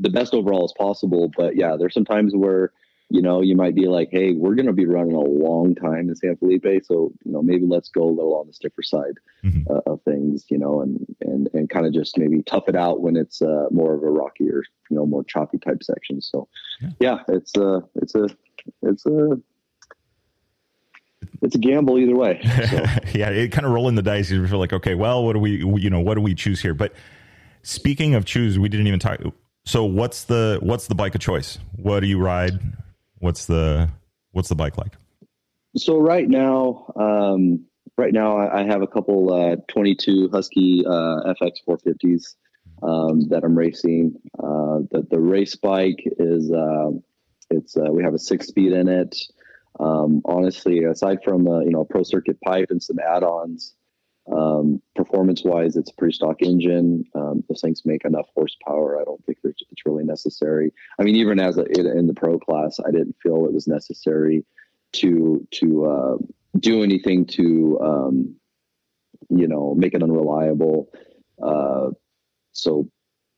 the best overall as possible. But yeah, there's some times where you know you might be like, hey, we're going to be running a long time in San Felipe, so you know maybe let's go a little on the stiffer side mm-hmm. uh, of things, you know, and and and kind of just maybe tough it out when it's uh, more of a rockier, you know, more choppy type section. So yeah, yeah it's a it's a it's a it's a gamble either way. So. yeah, it kind of rolling the dice. You feel like, okay, well, what do we, you know, what do we choose here? But speaking of choose, we didn't even talk. So what's the what's the bike of choice? What do you ride? What's the what's the bike like? So right now, um, right now I have a couple uh, 22 Husky uh, FX 450s um, that I'm racing. Uh, the the race bike is uh, it's uh, we have a six speed in it. Um, honestly, aside from uh, you know pro circuit pipe and some add-ons, um, performance wise, it's a pretty stock engine. Um, those things make enough horsepower. I don't think it's really necessary. I mean, even as a, in the pro class, I didn't feel it was necessary to to uh, do anything to um, you know make it unreliable. Uh, so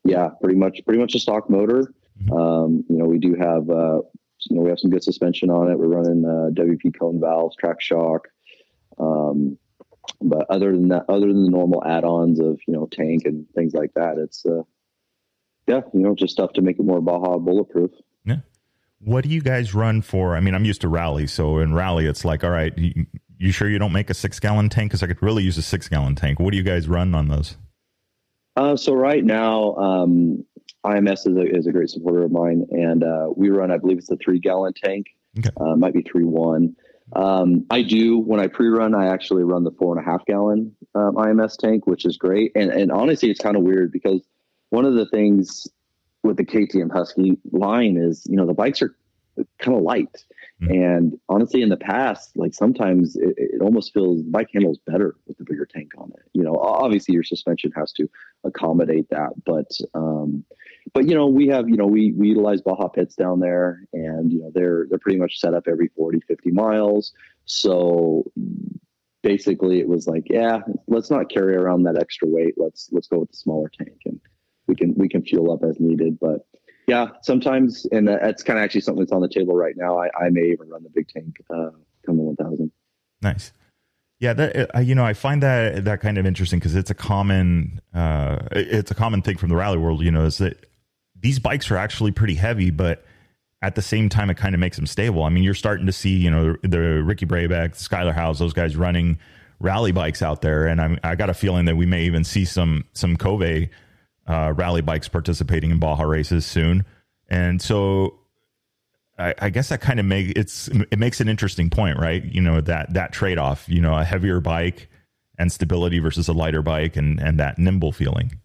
yeah, pretty much pretty much a stock motor. Mm-hmm. Um, you know, we do have uh, you know we have some good suspension on it. We're running uh, WP cone valves, Trax shock. Um, but other than that, other than the normal add-ons of you know tank and things like that, it's uh, yeah, you know, just stuff to make it more Baja bulletproof. Yeah. What do you guys run for? I mean, I'm used to rally, so in rally, it's like, all right, you, you sure you don't make a six gallon tank? Because I could really use a six gallon tank. What do you guys run on those? Uh, so right now, um, IMS is a, is a great supporter of mine, and uh, we run, I believe it's a three gallon tank. Okay. Uh, might be three one. Um, I do when I pre-run. I actually run the four and a half gallon um, IMS tank, which is great. And and honestly, it's kind of weird because one of the things with the KTM Husky line is, you know, the bikes are kind of light. Mm-hmm. And honestly, in the past, like sometimes it, it, almost feels bike handles better with the bigger tank on it. You know, obviously your suspension has to accommodate that, but um, but you know, we have, you know, we, we utilize Baja pits down there and, you know, they're, they're pretty much set up every 40, 50 miles. So basically it was like, yeah, let's not carry around that extra weight. Let's, let's go with the smaller tank and we can, we can fuel up as needed. But yeah, sometimes, and that's kind of actually something that's on the table right now. I, I may even run the big tank, uh, come the 1000. Nice. Yeah, that uh, you know, I find that that kind of interesting because it's a common uh, it's a common thing from the rally world. You know, is that these bikes are actually pretty heavy, but at the same time, it kind of makes them stable. I mean, you're starting to see, you know, the, the Ricky Brabec, Skyler Howes, those guys running rally bikes out there, and I'm, I got a feeling that we may even see some some Kove uh, rally bikes participating in Baja races soon. And so, I, I guess that kind of make it's it makes an interesting point, right? You know that that trade off. You know, a heavier bike and stability versus a lighter bike, and and that nimble feeling.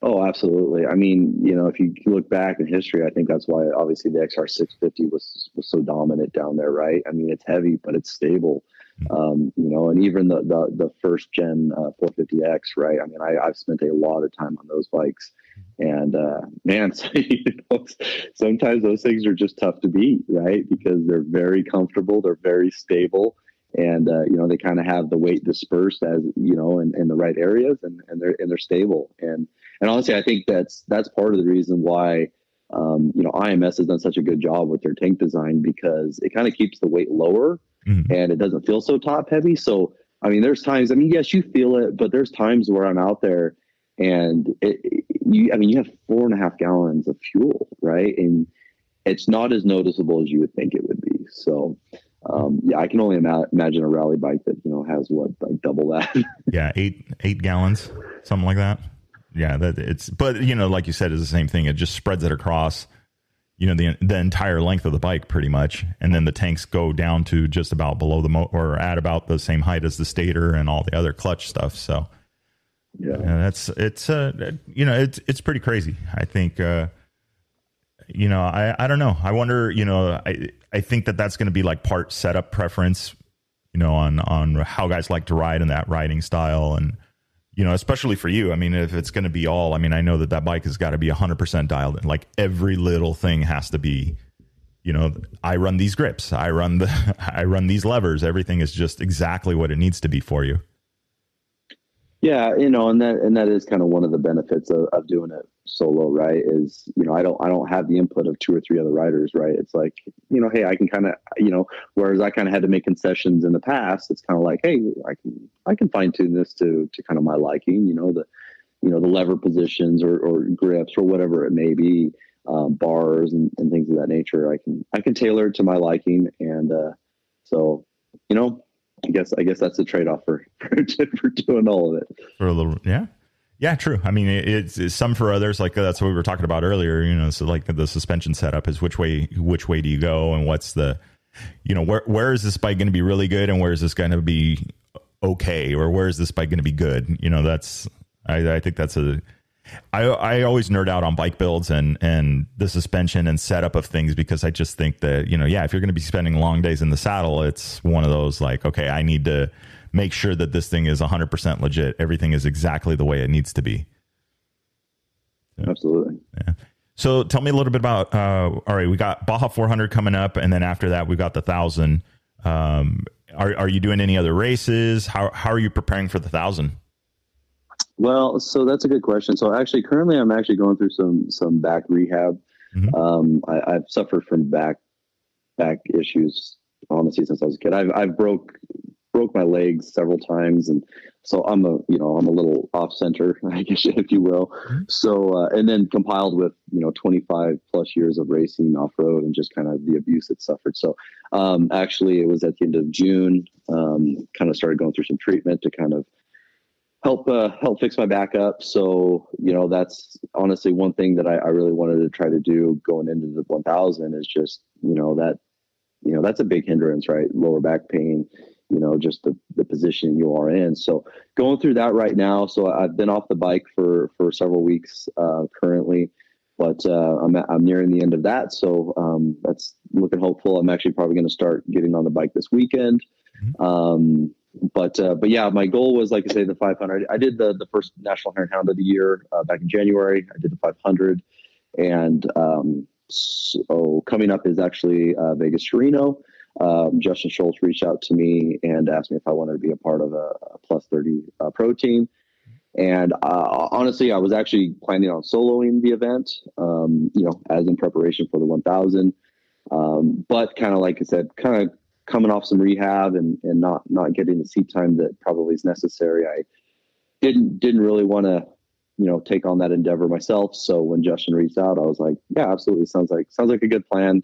Oh, absolutely. I mean, you know, if you look back in history, I think that's why obviously the XR 650 was was so dominant down there, right? I mean, it's heavy, but it's stable. Mm-hmm. Um, you know, and even the the, the first gen uh, 450X, right? I mean, I, I've spent a lot of time on those bikes, and uh, man, so, you know, sometimes those things are just tough to beat, right? Because they're very comfortable, they're very stable, and uh, you know they kind of have the weight dispersed as you know in, in the right areas, and, and they're and they're stable. And and honestly, I think that's that's part of the reason why um, you know IMS has done such a good job with their tank design because it kind of keeps the weight lower mm-hmm. and it doesn't feel so top heavy. So I mean, there's times. I mean, yes, you feel it, but there's times where I'm out there and it, you. I mean, you have four and a half gallons of fuel, right? And it's not as noticeable as you would think it would be. So. Um, yeah, I can only ima- imagine a rally bike that you know has what like double that. yeah, eight eight gallons, something like that yeah, that it's but you know, like you said, it's the same thing. It just spreads it across, you know, the the entire length of the bike pretty much, and then the tanks go down to just about below the mo or at about the same height as the stator and all the other clutch stuff. So yeah, yeah that's it's uh you know it's it's pretty crazy. I think uh you know I I don't know. I wonder you know I I think that that's going to be like part setup preference, you know, on on how guys like to ride and that riding style and you know, especially for you. I mean, if it's going to be all, I mean, I know that that bike has got to be 100% dialed in. Like every little thing has to be, you know, I run these grips, I run the, I run these levers. Everything is just exactly what it needs to be for you. Yeah, you know, and that and that is kind of one of the benefits of, of doing it solo, right? Is you know, I don't I don't have the input of two or three other writers, right? It's like, you know, hey, I can kind of, you know, whereas I kind of had to make concessions in the past, it's kind of like, hey, I can I can fine tune this to to kind of my liking, you know, the you know the lever positions or, or grips or whatever it may be, um, bars and, and things of that nature. I can I can tailor to my liking, and uh, so you know, I guess I guess that's the trade off for for doing all of it. For a little, yeah, yeah, true. I mean, it's, it's, some for others. Like uh, that's what we were talking about earlier. You know, so like the suspension setup is which way which way do you go, and what's the, you know, where where is this bike going to be really good, and where is this going to be okay, or where is this bike going to be good? You know, that's I, I think that's a I I always nerd out on bike builds and and the suspension and setup of things because I just think that you know yeah if you're going to be spending long days in the saddle it's one of those like okay I need to make sure that this thing is 100% legit everything is exactly the way it needs to be. Absolutely. Yeah. So tell me a little bit about uh, all right we got Baja 400 coming up and then after that we've got the 1000 um, are are you doing any other races how how are you preparing for the 1000 well, so that's a good question. So actually, currently, I'm actually going through some some back rehab. Mm-hmm. Um, I, have suffered from back back issues honestly since I was a kid. I've I've broke broke my legs several times, and so I'm a you know I'm a little off center, I guess if you will. Mm-hmm. So uh, and then compiled with you know 25 plus years of racing off road and just kind of the abuse it suffered. So um, actually, it was at the end of June. Um, kind of started going through some treatment to kind of help uh, help fix my back up. So you know that's honestly one thing that I, I, really wanted to try to do going into the 1000 is just you know that you know that's a big hindrance, right? Lower back pain, you know, just the the position you are in. So going through that right now. So I've been off the bike for for several weeks uh, currently. But uh, I'm I'm nearing the end of that, so um, that's looking hopeful. I'm actually probably going to start getting on the bike this weekend. Mm-hmm. Um, but uh, but yeah, my goal was like I say the 500. I did the the first National Hare and Hound of the year uh, back in January. I did the 500, and um, so coming up is actually uh, Vegas Reno. Um, Justin Schultz reached out to me and asked me if I wanted to be a part of a, a plus 30 uh, pro team. And uh, honestly, I was actually planning on soloing the event, um, you know, as in preparation for the 1000. Um, but kind of like I said, kind of coming off some rehab and, and not not getting the seat time that probably is necessary. I didn't didn't really want to you know take on that endeavor myself. So when Justin reached out, I was like, yeah, absolutely, sounds like sounds like a good plan.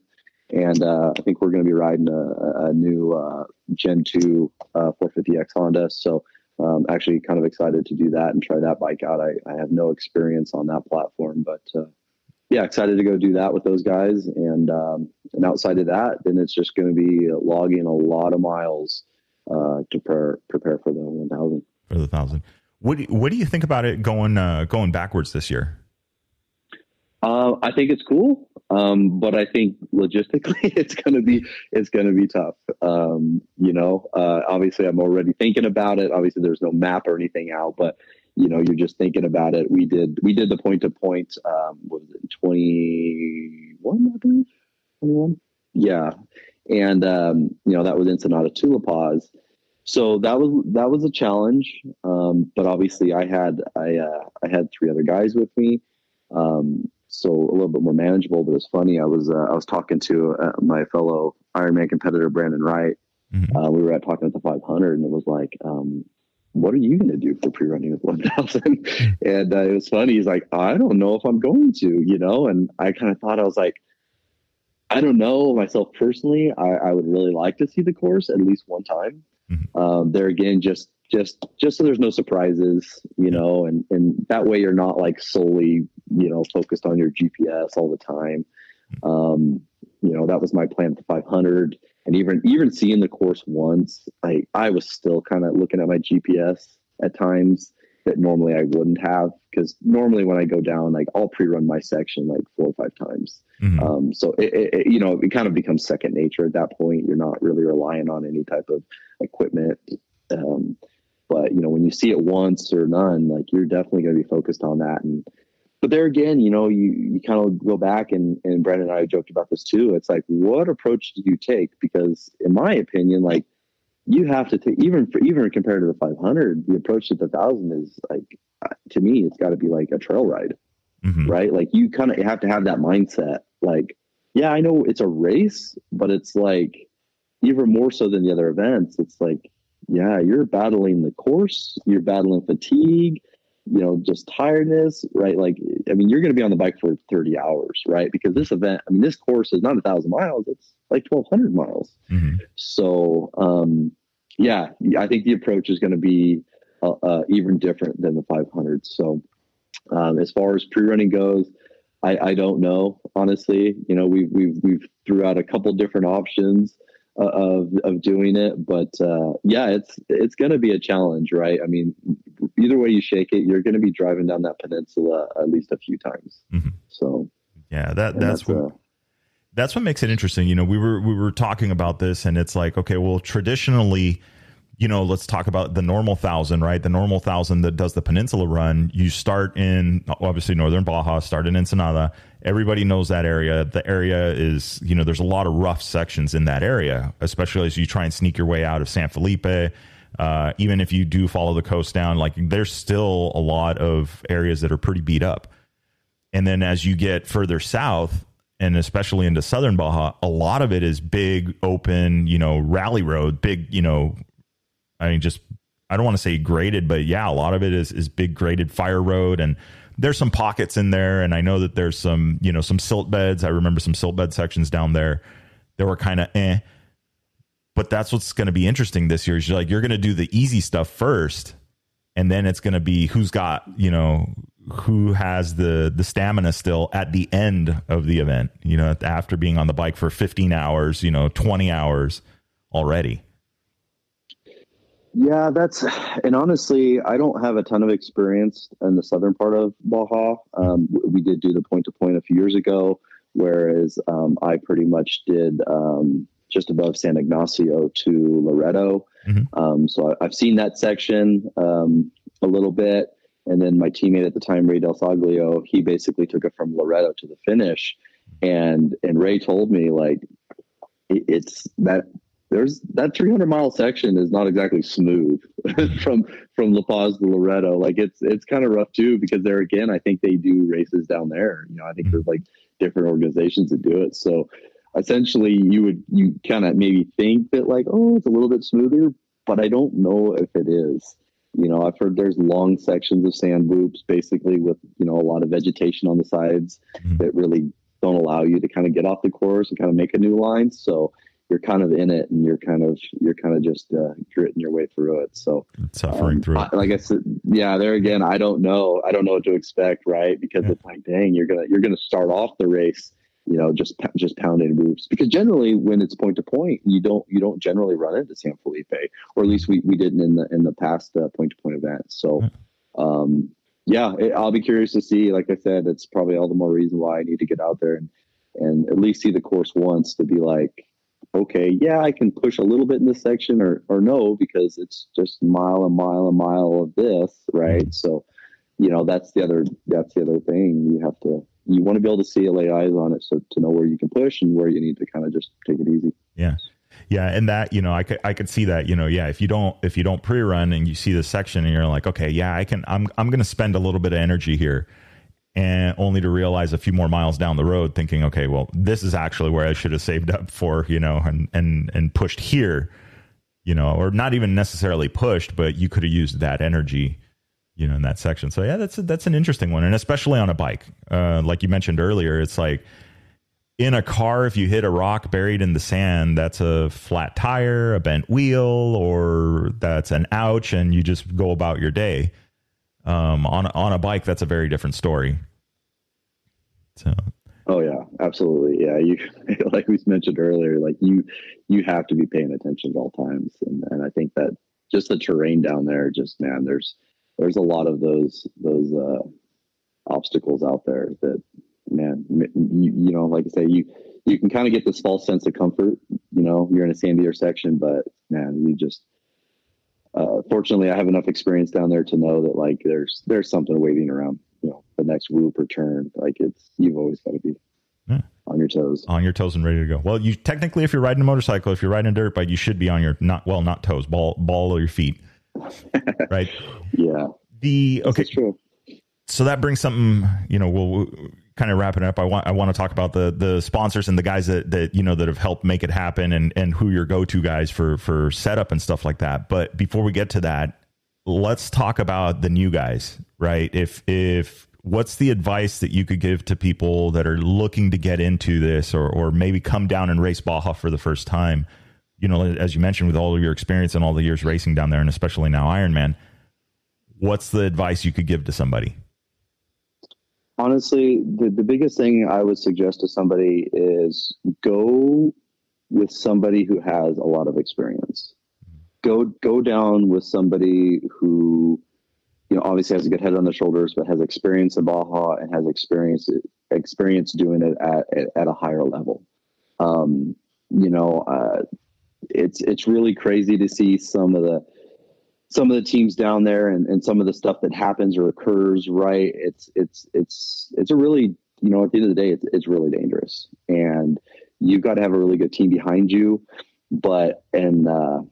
And uh, I think we're going to be riding a, a new uh, Gen two uh, 450X Honda. So um, actually kind of excited to do that and try that bike out. I, I have no experience on that platform, but uh, yeah, excited to go do that with those guys. And um, and outside of that, then it's just going to be logging a lot of miles uh, to prepare prepare for the 1,000. For the thousand. What do, what do you think about it going uh, going backwards this year? Uh, I think it's cool, um, but I think logistically it's to be it's to be tough. Um, you know, uh, obviously I'm already thinking about it. Obviously, there's no map or anything out, but you know, you're just thinking about it. We did we did the point to point. Um, was it 21? I believe 21. Yeah, and um, you know that was Ensenada to La Paz. So that was that was a challenge, um, but obviously I had I uh, I had three other guys with me, um, so a little bit more manageable. But it's funny. I was uh, I was talking to uh, my fellow Ironman competitor Brandon Wright. Mm-hmm. Uh, we were at talking at the 500, and it was like, um, "What are you going to do for pre-running with 1,000?" and uh, it was funny. He's like, "I don't know if I'm going to," you know. And I kind of thought I was like, I don't know myself personally. I, I would really like to see the course at least one time. Mm-hmm. Um, there again, just just just so there's no surprises, you know, and and that way you're not like solely, you know, focused on your GPS all the time. Um, you know, that was my plan for 500, and even even seeing the course once, I I was still kind of looking at my GPS at times that normally I wouldn't have because normally when I go down, like I'll pre-run my section like four or five times. Mm-hmm. Um, so it, it, you know, it kind of becomes second nature at that point. You're not really relying on any type of equipment. Um, but you know, when you see it once or none, like you're definitely going to be focused on that. And but there again, you know, you you kind of go back and and Brandon and I joked about this too. It's like, what approach do you take? Because in my opinion, like you have to take even for even compared to the 500 the approach to the 1000 is like uh, to me it's got to be like a trail ride mm-hmm. right like you kind of have to have that mindset like yeah i know it's a race but it's like even more so than the other events it's like yeah you're battling the course you're battling fatigue you know just tiredness right? Like i mean you're going to be on the bike for 30 hours right? Because this event i mean this course is not a thousand miles it's like 1200 miles. Mm-hmm. so um yeah i think the approach is going to be uh, uh, even different than the 500 so um, as far as pre-running goes I, I don't know honestly. You know we've we've we've threw out a couple different options of of doing it. But uh, yeah, it's it's going to be a challenge, right? I mean, either way you shake it, you're going to be driving down that peninsula at least a few times. Mm-hmm. So yeah, that that's, that's what. Uh, that's what makes it interesting. You know, we were we were talking about this, and it's like, okay, well, traditionally, you know, let's talk about the normal thousand, right? The normal thousand that does the peninsula run. You start in obviously northern Baja, start in Ensenada. Everybody knows that area. The area is, you know, there's a lot of rough sections in that area, especially as you try and sneak your way out of San Felipe. Uh, even if you do follow the coast down, like there's still a lot of areas that are pretty beat up. And then as you get further south, and especially into southern Baja, a lot of it is big, open, you know, rally road, big, you know, I mean, just I don't want to say graded, but yeah, a lot of it is is big graded fire road, and there's some pockets in there, and I know that there's some you know some silt beds. I remember some silt bed sections down there that were kind of eh. But that's what's going to be interesting this year. Is you're like you're going to do the easy stuff first, and then it's going to be who's got you know who has the the stamina still at the end of the event. You know, after being on the bike for 15 hours, you know, 20 hours already. Yeah, that's and honestly, I don't have a ton of experience in the southern part of Baja. Um, we did do the point to point a few years ago, whereas um, I pretty much did um, just above San Ignacio to Loreto. Mm-hmm. Um, so I, have seen that section um, a little bit, and then my teammate at the time, Ray Del Saglio, he basically took it from Loreto to the finish, and and Ray told me like it's that there's that 300 mile section is not exactly smooth from from La Paz to Loreto. Like it's it's kind of rough too because there again, I think they do races down there. You know, I think there's like different organizations that do it. So essentially, you would you kind of maybe think that like oh it's a little bit smoother, but I don't know if it is. You know, I've heard there's long sections of sand whoops, basically with you know a lot of vegetation on the sides mm-hmm. that really don't allow you to kind of get off the course and kind of make a new line. So you're kind of in it and you're kind of you're kind of just uh, gritting your way through it. So suffering um, through it. I, like I said, yeah, there again, I don't know. I don't know what to expect, right? Because yeah. it's like, dang, you're gonna you're gonna start off the race, you know, just just pounding roofs. Because generally, when it's point to point, you don't you don't generally run into San Felipe, or at least we, we didn't in the in the past point to point events. So, um, yeah, it, I'll be curious to see. Like I said, it's probably all the more reason why I need to get out there and and at least see the course once to be like, okay, yeah, I can push a little bit in this section or, or no, because it's just mile and mile and mile of this, right? Mm-hmm. So, you know, that's the other, that's the other thing. You have to, you want to be able to see lay eyes on it. So to know where you can push and where you need to kind of just take it easy. Yeah. Yeah, and that you know, I could I could see that you know, yeah. If you don't if you don't pre run and you see the section and you're like, okay, yeah, I can. I'm I'm going to spend a little bit of energy here and only to realize a few more miles down the road thinking okay well this is actually where i should have saved up for you know and and and pushed here you know or not even necessarily pushed but you could have used that energy you know in that section. So yeah that's a, that's an interesting one. And especially on a bike uh, like you mentioned earlier it's like in a car if you hit a rock buried in the sand that's a flat tire a bent wheel or that's an ouch and you just go about your day um, on on a bike, that's a very different story. So. Oh yeah, absolutely. Yeah, you like we mentioned earlier, like you you have to be paying attention at all times, and and I think that just the terrain down there, just man, there's there's a lot of those those uh, obstacles out there that man, you, you know, like I say, you you can kind of get this false sense of comfort. You know, you're in a sandier section, but man, you just uh, fortunately, I have enough experience down there to know that like there's there's something waiting around. You know, the next whoop or turn. Like it's you've always got to be yeah. on your toes, on your toes and ready to go. Well, you technically, if you're riding a motorcycle, if you're riding a dirt bike, you should be on your not well, not toes, ball ball of your feet, right? Yeah. The okay. So that brings something. You know, we'll kind of wrapping up, I want I want to talk about the the sponsors and the guys that that you know that have helped make it happen and and who your go to guys for for setup and stuff like that. But before we get to that, let's talk about the new guys, right? If if what's the advice that you could give to people that are looking to get into this or or maybe come down and race Baja for the first time? You know, as you mentioned, with all of your experience and all the years racing down there, and especially now Ironman, what's the advice you could give to somebody? Honestly, the, the biggest thing I would suggest to somebody is go with somebody who has a lot of experience. Go go down with somebody who, you know, obviously has a good head on their shoulders, but has experience in Baja and has experience experience doing it at at, a higher level. Um, you know, uh, it's it's really crazy to see some of the some of the teams down there and, and some of the stuff that happens or occurs, right? It's it's it's it's a really you know at the end of the day it's, it's really dangerous. And you've got to have a really good team behind you. But and uh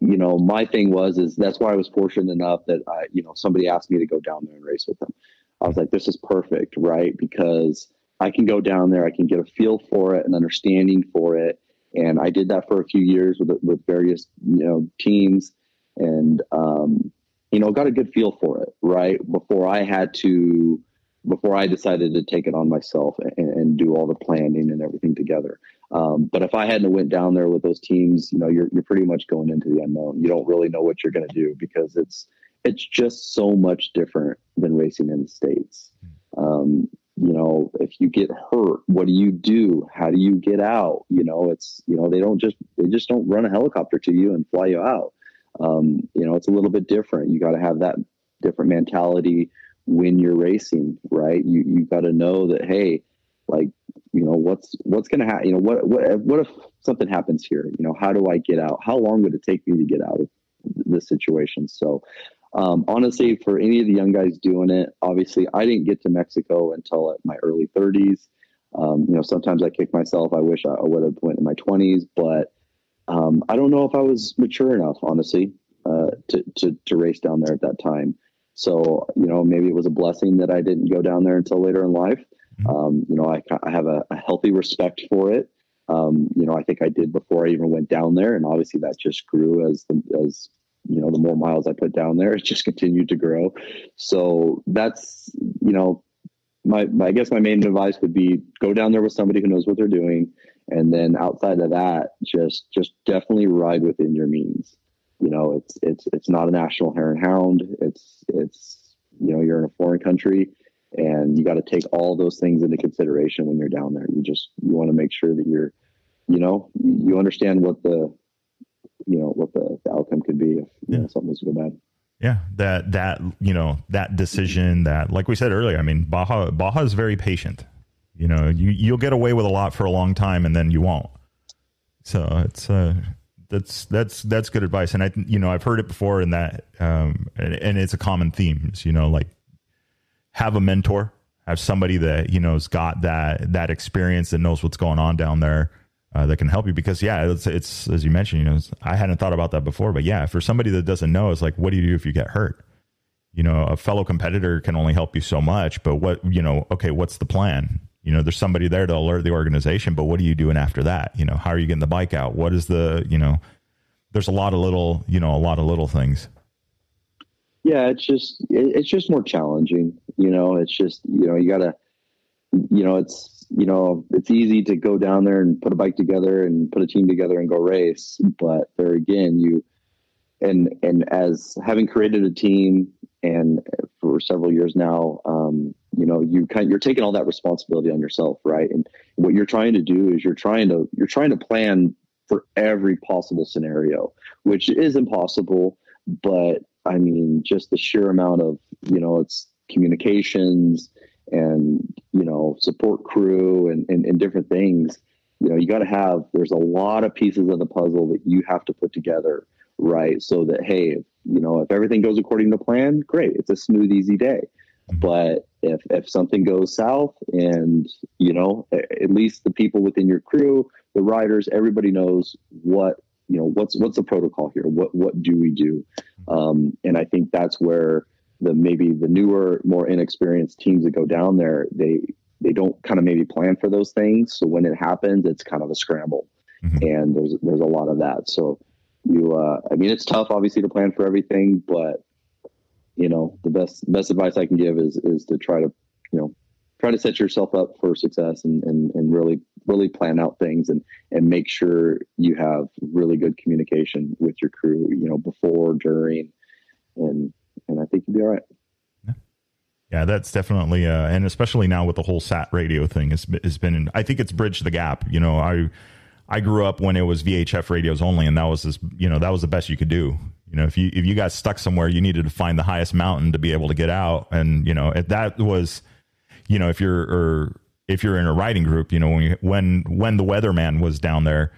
you know my thing was is that's why i was fortunate enough that i you know somebody asked me to go down there and race with them. I was like this is perfect right? Because i can go down there i can get a feel for it and understanding for it. And i did that for a few years with with various you know teams and um, you know got a good feel for it right before I had to before I decided to take it on myself and, and do all the planning and everything together. Um, but if I hadn't went down there with those teams, you know, you're you're pretty much going into the unknown. You don't really know what you're going to do because it's it's just so much different than racing in the states. Um, you know, if you get hurt, what do you do? How do you get out? You know, it's you know they don't just they just don't run a helicopter to you and fly you out um, you know, it's a little bit different. You got to have that different mentality when you're racing, right? You you got to know that hey, like you know what's what's going to happen. You know what what what if something happens here? You know how do I get out? How long would it take me to get out of this situation? So. Um, honestly, for any of the young guys doing it, obviously, I didn't get to Mexico until my early 30s. Um, you know, sometimes I kick myself. I wish I would have went in my 20s, but um, I don't know if I was mature enough, honestly, uh, to, to, to race down there at that time. So, you know, maybe it was a blessing that I didn't go down there until later in life. Mm-hmm. Um, you know, I, I have a, a, healthy respect for it. Um, you know, I think I did before I even went down there, and obviously that just grew as the as you know the more miles I put down there, it just continued to grow. So that's you know, my, my I guess my main advice would be go down there with somebody who knows what they're doing And then outside of that, just just definitely ride within your means. You know, it's it's it's not a national hare and hound. It's it's you know you're in a foreign country, and you got to take all those things into consideration when you're down there. You just you want to make sure that you're, you know, you understand what the you know what the, the outcome could be if yeah. know, something was to go bad. Yeah, that that you know that decision that like we said earlier. I mean, Baja Baja is very patient. You know, you you'll get away with a lot for a long time, and then you won't. So it's uh, that's that's that's good advice, and I you know I've heard it before, and that um, and, and it's a common theme. You know, like have a mentor, have somebody that you know has got that that experience that knows what's going on down there uh, that can help you because yeah it's, it's as you mentioned you know i hadn't thought about that before but yeah for somebody that doesn't know it's like what do you do if you get hurt you know a fellow competitor can only help you so much but what you know okay what's the plan you know there's somebody there to alert the organization but what are you doing after that you know how are you getting the bike out what is the you know there's a lot of little you know a lot of little things yeah it's just it's just more challenging you know it's just you know you gotta you know it's you know, it's easy to go down there and put a bike together and put a team together and go race. But there again, you and and as having created a team and for several years now, um, you know, you kind you're taking all that responsibility on yourself, right? And what you're trying to do is you're trying to you're trying to plan for every possible scenario, which is impossible. But I mean, just the sheer amount of you know, it's communications and you know support crew and, and, and different things you know you got to have there's a lot of pieces of the puzzle that you have to put together right so that hey you know if everything goes according to plan great it's a smooth easy day mm-hmm. but if if something goes south and you know at least the people within your crew the riders everybody knows what you know what's what's the protocol here what what do we do mm-hmm. um, and i think that's where the maybe the newer, more inexperienced teams that go down there, they they don't kind of maybe plan for those things. So when it happens, it's kind of a scramble, mm-hmm. and there's there's a lot of that. So you, uh, I mean, it's tough obviously to plan for everything, but you know, the best best advice I can give is is to try to you know try to set yourself up for success and and, and really really plan out things and and make sure you have really good communication with your crew you know before during and and I think you'll be all right. Yeah, that's definitely, uh, and especially now with the whole sat radio thing, has has been. I think it's bridged the gap. You know, I I grew up when it was VHF radios only, and that was this, you know, that was the best you could do. You know, if you if you got stuck somewhere, you needed to find the highest mountain to be able to get out, and you know, that was, you know, if you're or if you're in a riding group, you know, when you, when when the weatherman was down there,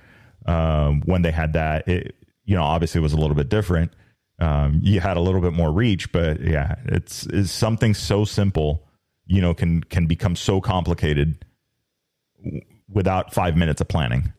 um, when they had that, it, you know, obviously it was a little bit different um, you had a little bit more reach, but yeah, it's, it's something so simple, you know, can can become so complicated without five minutes of planning.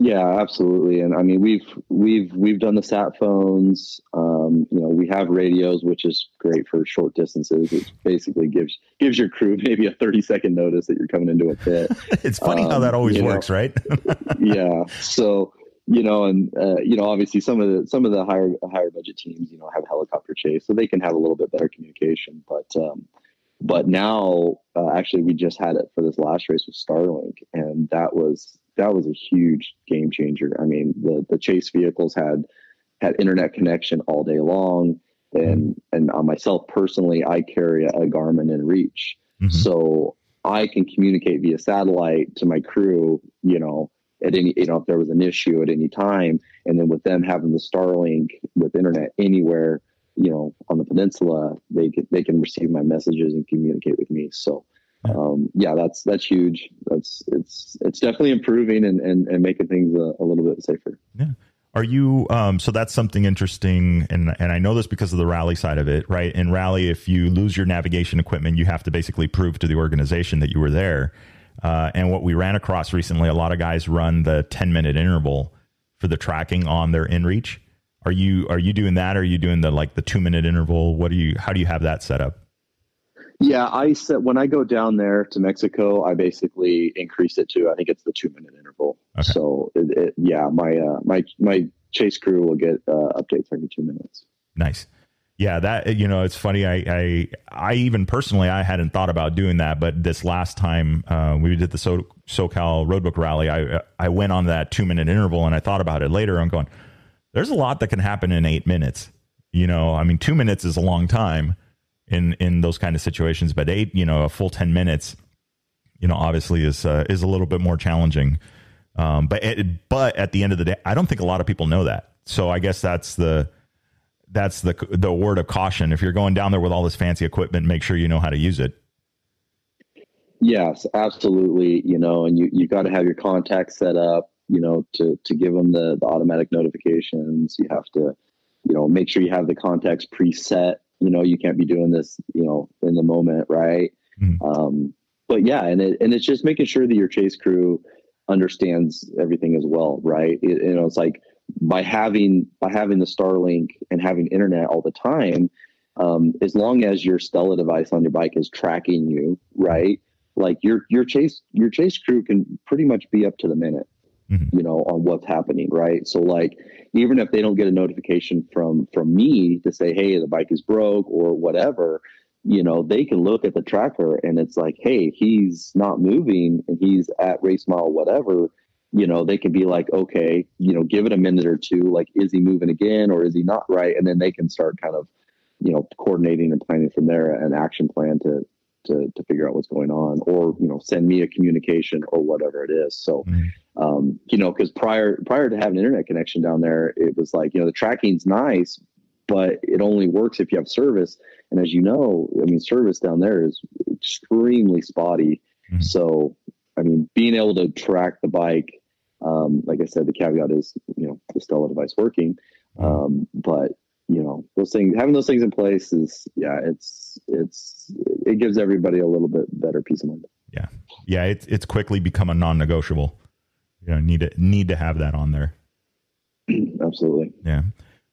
Yeah, absolutely. And I mean, we've we've we've done the sat phones. Um, you know, we have radios, which is great for short distances. It basically gives gives your crew maybe a thirty second notice that you're coming into a pit. it's funny um, how that always works, know, right? yeah. So you know, and uh, you know, obviously some of the some of the higher higher budget teams, you know, have helicopter chase, so they can have a little bit better communication. But um, but now, uh, actually, we just had it for this last race with Starlink, and that was that was a huge game changer. I mean, the the chase vehicles had had internet connection all day long, and and on myself personally, I carry a, a Garmin inReach, mm-hmm. so I can communicate via satellite to my crew, you know at any you know if there was an issue at any time and then with them having the starlink with internet anywhere you know on the peninsula they can they can receive my messages and communicate with me so um, yeah that's that's huge that's it's it's definitely improving and and, and making things a, a little bit safer yeah are you um, so that's something interesting and and I know this because of the rally side of it, right? In rally if you lose your navigation equipment, you have to basically prove to the organization that you were there. Uh, and what we ran across recently, a lot of guys run the 10 minute interval for the tracking on their inReach. Are you are you doing that? Or are you doing the like the two minute interval? What do you how do you have that set up? Yeah, I set when I go down there to Mexico, I basically increase it to I think it's the two minute interval. Okay. So it, it, yeah, my uh, my my chase crew will get uh, updates every two minutes. Nice. Yeah, that you know, it's funny. I, I, I even personally, I hadn't thought about doing that, but this last time uh, we did the so, SoCal Roadbook Rally, I, I went on that two minute interval, and I thought about it later. I'm going, there's a lot that can happen in eight minutes. You know, I mean, two minutes is a long time in in those kind of situations, but eight, you know, a full ten minutes, you know, obviously is uh, is a little bit more challenging. Um, but it, but at the end of the day, I don't think a lot of people know that. So I guess that's the that's the the word of caution. If you're going down there with all this fancy equipment, make sure you know how to use it. Yes, absolutely. You know, and you you got to have your contacts set up. You know, to to give them the the automatic notifications. You have to, you know, make sure you have the contacts preset. You know, you can't be doing this, you know, in the moment, right? Mm-hmm. Um, but yeah, and it and it's just making sure that your chase crew understands everything as well, right? It, you know, it's like by having by having the Starlink and having internet all the time, um, as long as your Stella device on your bike is tracking you, right? Like your your chase your chase crew can pretty much be up to the minute, mm-hmm. you know, on what's happening, right? So like even if they don't get a notification from from me to say, hey, the bike is broke or whatever, you know, they can look at the tracker and it's like, hey, he's not moving and he's at race mile whatever you know, they can be like, okay, you know, give it a minute or two. Like, is he moving again or is he not right? And then they can start kind of, you know, coordinating and planning from there an action plan to to to figure out what's going on, or you know, send me a communication or whatever it is. So, mm-hmm. Um, you know, because prior prior to having internet connection down there, it was like, you know, the tracking's nice, but it only works if you have service. And as you know, I mean, service down there is extremely spotty. Mm-hmm. So I mean, being able to track the bike, um, like I said, the caveat is, you know, the Stella device working. Um, but you know, those things, having those things in place is, yeah, it's, it's, it gives everybody a little bit better peace of mind. Yeah. Yeah. It's, it's quickly become a non-negotiable. You know, need to, need to have that on there. Absolutely. Yeah.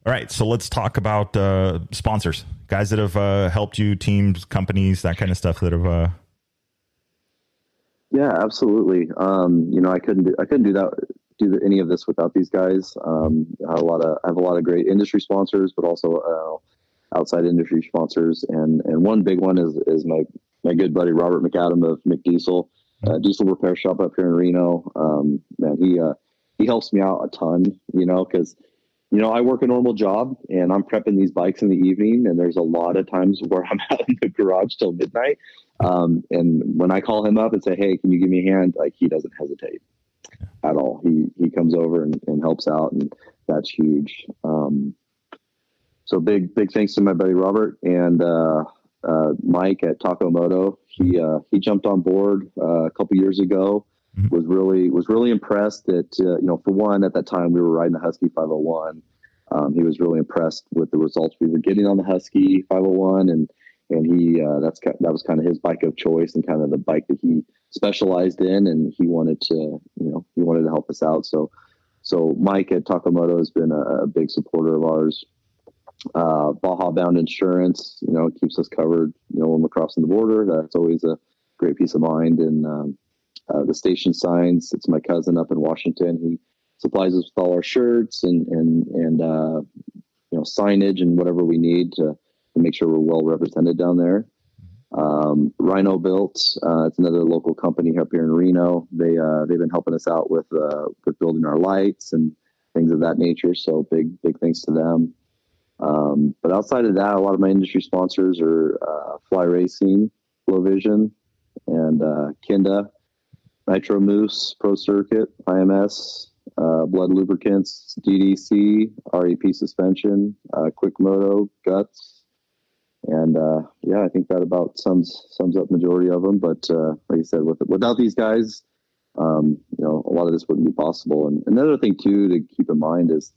All right. So let's talk about, uh, sponsors, guys that have, uh, helped you, teams, companies, that kind of stuff that have, uh, yeah, absolutely. Um, you know, I couldn't do I couldn't do that do any of this without these guys. Um, I have a lot of I have a lot of great industry sponsors, but also uh, outside industry sponsors, and and one big one is is my my good buddy Robert McAdam of McDiesel uh, Diesel Repair Shop up here in Reno. Um, man, he uh, he helps me out a ton. You know, because you know I work a normal job and I'm prepping these bikes in the evening, and there's a lot of times where I'm out in the garage till midnight um, and when I call him up and say, "Hey, can you give me a hand?" Like he doesn't hesitate at all. He he comes over and, and helps out, and that's huge. Um, so big big thanks to my buddy Robert and uh, uh, Mike at Takomoto. He uh, he jumped on board uh, a couple years ago. Mm-hmm. Was really was really impressed that uh, you know for one at that time we were riding the Husky 501. Um, he was really impressed with the results we were getting on the Husky 501 and and he uh, that's that was kind of his bike of choice and kind of the bike that he specialized in, and he wanted to you know he wanted to help us out. So so Mike at Takomoto has been a, a big supporter of ours. Uh, Baja Bound Insurance, you know, keeps us covered. You know, when we're crossing the border, that's always a great peace of mind. And um, uh, the station signs, it's my cousin up in Washington. He supplies us with all our shirts and and and uh, you know signage and whatever we need to to make sure we're well represented down there. Um, Rhino Built, uh, it's another local company up here in Reno. They uh, they've been helping us out with uh, with building our lights and things of that nature. So big big thanks to them. Um, but outside of that, a lot of my industry sponsors are uh, Fly Racing, Flow Vision, and uh, Kenda, Nitro Mousse, Pro Circuit, IMS, uh, Blud Lubricants, DDC, REP Suspension, Quick Moto, Guts, and uh, yeah, I think that about sums sums up majority of them. But uh, like I said, with, without these guys, um, you know, a lot of this wouldn't be possible. And another thing too to keep in mind is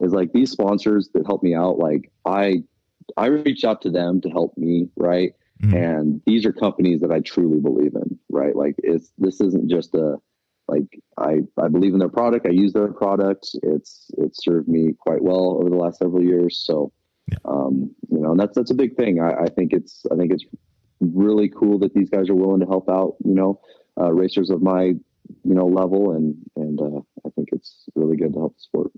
is like these sponsors that help me out. Like I I reach out to them to help me, right? Mm-hmm. And these are companies that I truly believe in, right? Like it's this isn't just a like I I believe in their product. I use their product. It's it's served me quite well over the last several years. So yeah. Um, you know, and that's that's a big thing. I, I, think it's I think it's really cool that these guys are willing to help out. You know, uh, racers of my you know level, and and uh, I think it's really good to help the sport.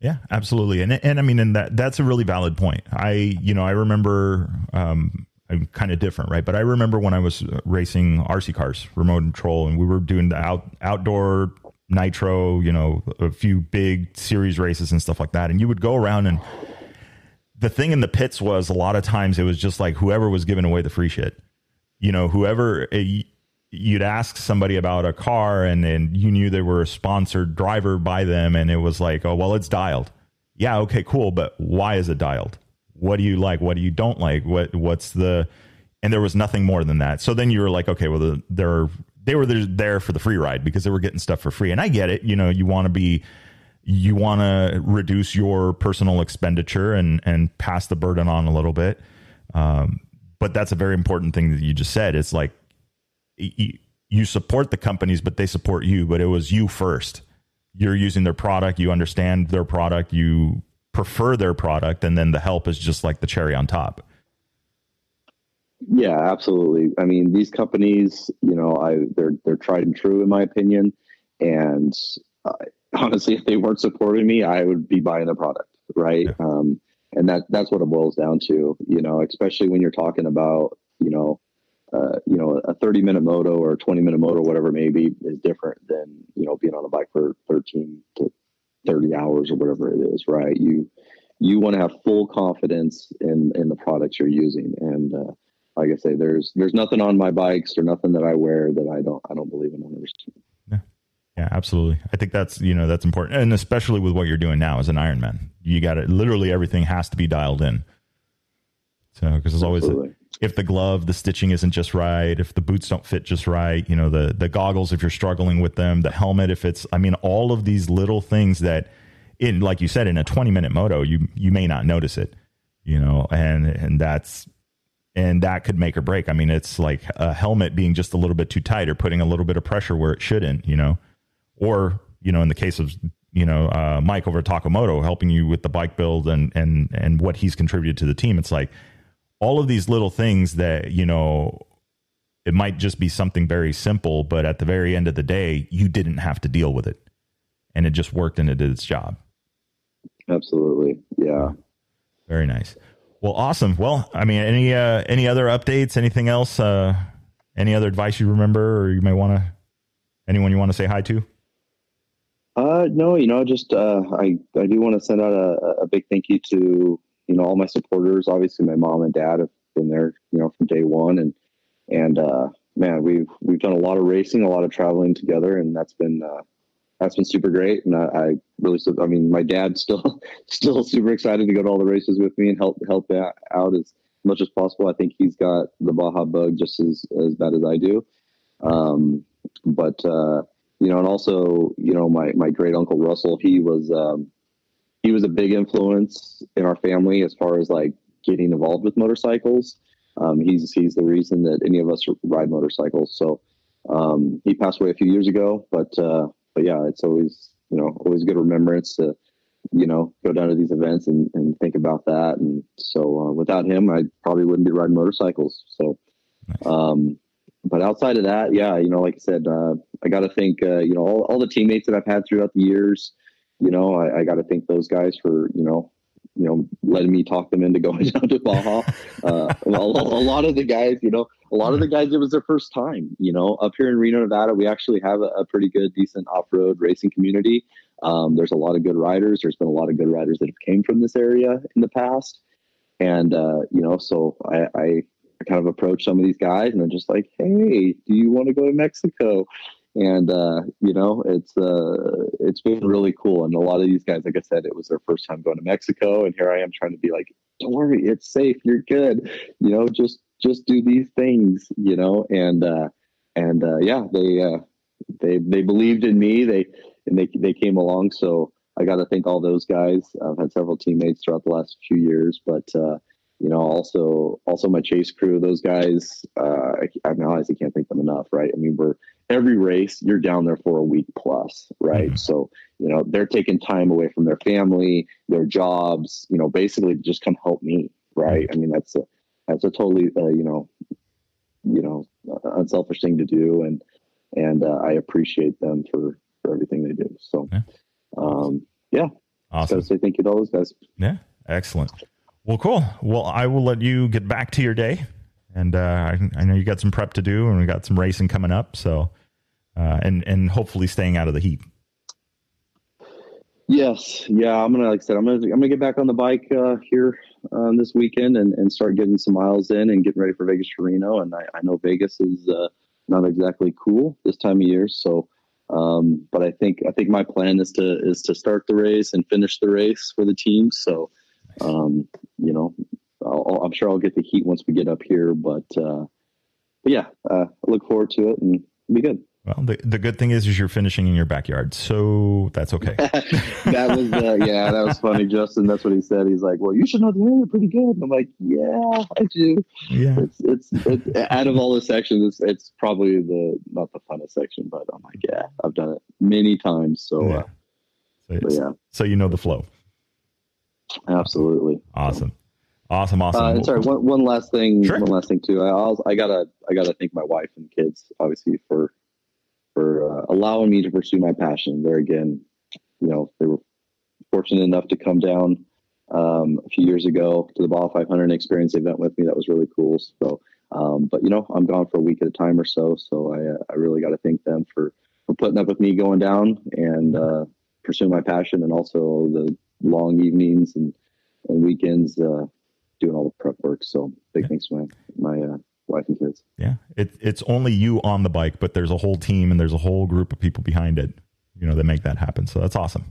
Yeah, absolutely. And and I mean, and that that's a really valid point. I you know I remember um, I'm kind of different, right? But I remember when I was racing RC cars, remote control, and we were doing the out outdoor nitro, you know, a few big series races and stuff like that. And you would go around and the thing in the pits was a lot of times it was just like whoever was giving away the free shit. You know, whoever eh, you'd ask somebody about a car and and you knew they were a sponsored driver by them and it was like, "Oh, well, it's dialed." Yeah, okay, cool, but why is it dialed? What do you like? What do you don't like? What what's the and there was nothing more than that. So then you were like, okay, well, the, they're they were there for the free ride because they were getting stuff for free. And I get it. You know, you want to be, you want to reduce your personal expenditure and and pass the burden on a little bit. Um, but that's a very important thing that you just said. It's like you, you support the companies, but they support you. But it was you first. You're using their product. You understand their product. You prefer their product, and then the help is just like the cherry on top. Yeah, absolutely. I mean, these companies, you know, I they're they're tried and true in my opinion, and uh, honestly, if they weren't supporting me, I would be buying the product, right? Yeah. Um, and that that's what it boils down to, you know, especially when you're talking about, you know, uh, you know, a 30 minute moto or a 20 minute moto, whatever it may be, is different than you know being on a bike for 13 to 30 hours or whatever it is, right? You you want to have full confidence in in the products you're using, and uh, like I say, there's there's nothing on my bikes or nothing that I wear that I don't I don't believe in 100. Yeah, yeah, absolutely. I think that's you know that's important, and especially with what you're doing now as an Ironman, you got it. Literally everything has to be dialed in. So because there's always a, if the glove, the stitching isn't just right, if the boots don't fit just right, you know the the goggles if you're struggling with them, the helmet if it's I mean all of these little things that in like you said in a 20 minute moto you you may not notice it you know and and that's and that could make or break. I mean, it's like a helmet being just a little bit too tight or putting a little bit of pressure where it shouldn't, you know, or you know, in the case of you know uh, Mike over at Takamoto helping you with the bike build and and and what he's contributed to the team. It's like all of these little things that you know it might just be something very simple, but at the very end of the day, you didn't have to deal with it, and it just worked and it did its job. Absolutely, yeah. Very nice. Well, awesome. Well, I mean, any uh, any other updates? Anything else? Uh, any other advice you remember, or you may want to anyone you want to say hi to? Uh, no, you know, just uh, I I do want to send out a, a big thank you to you know all my supporters. Obviously, my mom and dad have been there, you know, from day one, and and uh, man, we've we've done a lot of racing, a lot of traveling together, and that's been uh, that's been super great. And I, I really, I mean, my dad's still still super excited to go to all the races with me and help help out as much as possible. I think he's got the Baja bug just as as bad as I do. Um, but uh, you know, and also, you know, my my great uncle Russell, he was um, he was a big influence in our family as far as like getting involved with motorcycles. Um, he's he's the reason that any of us ride motorcycles. So um, he passed away a few years ago, but uh, but yeah, it's always you know always good remembrance to you know go down to these events and, and think about that. And so uh, without him, I probably wouldn't be riding motorcycles. So, nice. um, but outside of that, yeah, you know, like I said, uh, I got to thank uh, you know all, all the teammates that I've had throughout the years. You know, I, I got to thank those guys for you know you know, letting me talk them into going down to Baja. Uh, a, a, lot of the guys, you know, a lot of the guys, it was their first time, you know, up here in Reno, Nevada, we actually have a, a pretty good, decent off-road racing community. Um, there's a lot of good riders. There's been a lot of good riders that have came from this area in the past. And, uh, you know, so I, I kind of approached some of these guys and I'm just like, Hey, do you want to go to Mexico? And uh, you know it's uh, it's been really cool. And a lot of these guys, like I said, it was their first time going to Mexico, and here I am trying to be like, don't worry, it's safe, you're good. You know, just just do these things, you know, and uh, and uh, yeah, they uh, they they believed in me. They and they they came along. So I got to thank all those guys. I've had several teammates throughout the last few years, but uh, you know, also also my chase crew. Those guys, uh, I, I honestly can't thank them enough. Right? I mean, we're every race you're down there for a week plus, right? Mm-hmm. So you know they're taking time away from their family, their jobs, you know, basically just come help me, right? I mean, that's a that's a totally uh, you know you know unselfish thing to do, and and uh, I appreciate them for for everything they do. So, yeah. um, yeah. Awesome. Gotta say thank you to all those guys. Yeah, excellent. Well, cool. Well, I will let you get back to your day, and uh, I, I know you got some prep to do, and we got some racing coming up. So, uh, and and hopefully staying out of the heat. Yes, yeah, I'm gonna like I said, I'm gonna I'm gonna get back on the bike uh, here um, this weekend and, and start getting some miles in and getting ready for Vegas to Reno. And I, I know Vegas is uh, not exactly cool this time of year, so um, but I think I think my plan is to is to start the race and finish the race for the team. So um, you know, i am sure I'll get the heat once we get up here, but, uh, but yeah, uh, I look forward to it and be good. Well, the, the good thing is, is you're finishing in your backyard, so that's okay. that was, uh, yeah, that was funny, Justin. That's what he said. He's like, "Well, you should know the area pretty good." And I'm like, "Yeah, I do." Yeah, it's it's, it's out of all the sections, it's, it's probably the not the funnest section, but I'm like, "Yeah, I've done it many times." So, yeah, uh, so, yeah. so you know the flow. Absolutely. Awesome. Awesome, awesome. Uh, sorry, one, one last thing. Sure. One last thing too. I also, I gotta I gotta thank my wife and kids, obviously, for for uh, allowing me to pursue my passion. There again, you know, they were fortunate enough to come down um, a few years ago to the Baja 500 experience event with me. That was really cool. So, um, but you know, I'm gone for a week at a time or so. So I uh, I really got to thank them for for putting up with me going down and uh, pursuing my passion, and also the long evenings and, and weekends uh, doing all the prep work. So big yeah. thanks to my my uh, wife and kids. Yeah, it, it's only you on the bike, but there's a whole team and there's a whole group of people behind it. You know that make that happen. So that's awesome.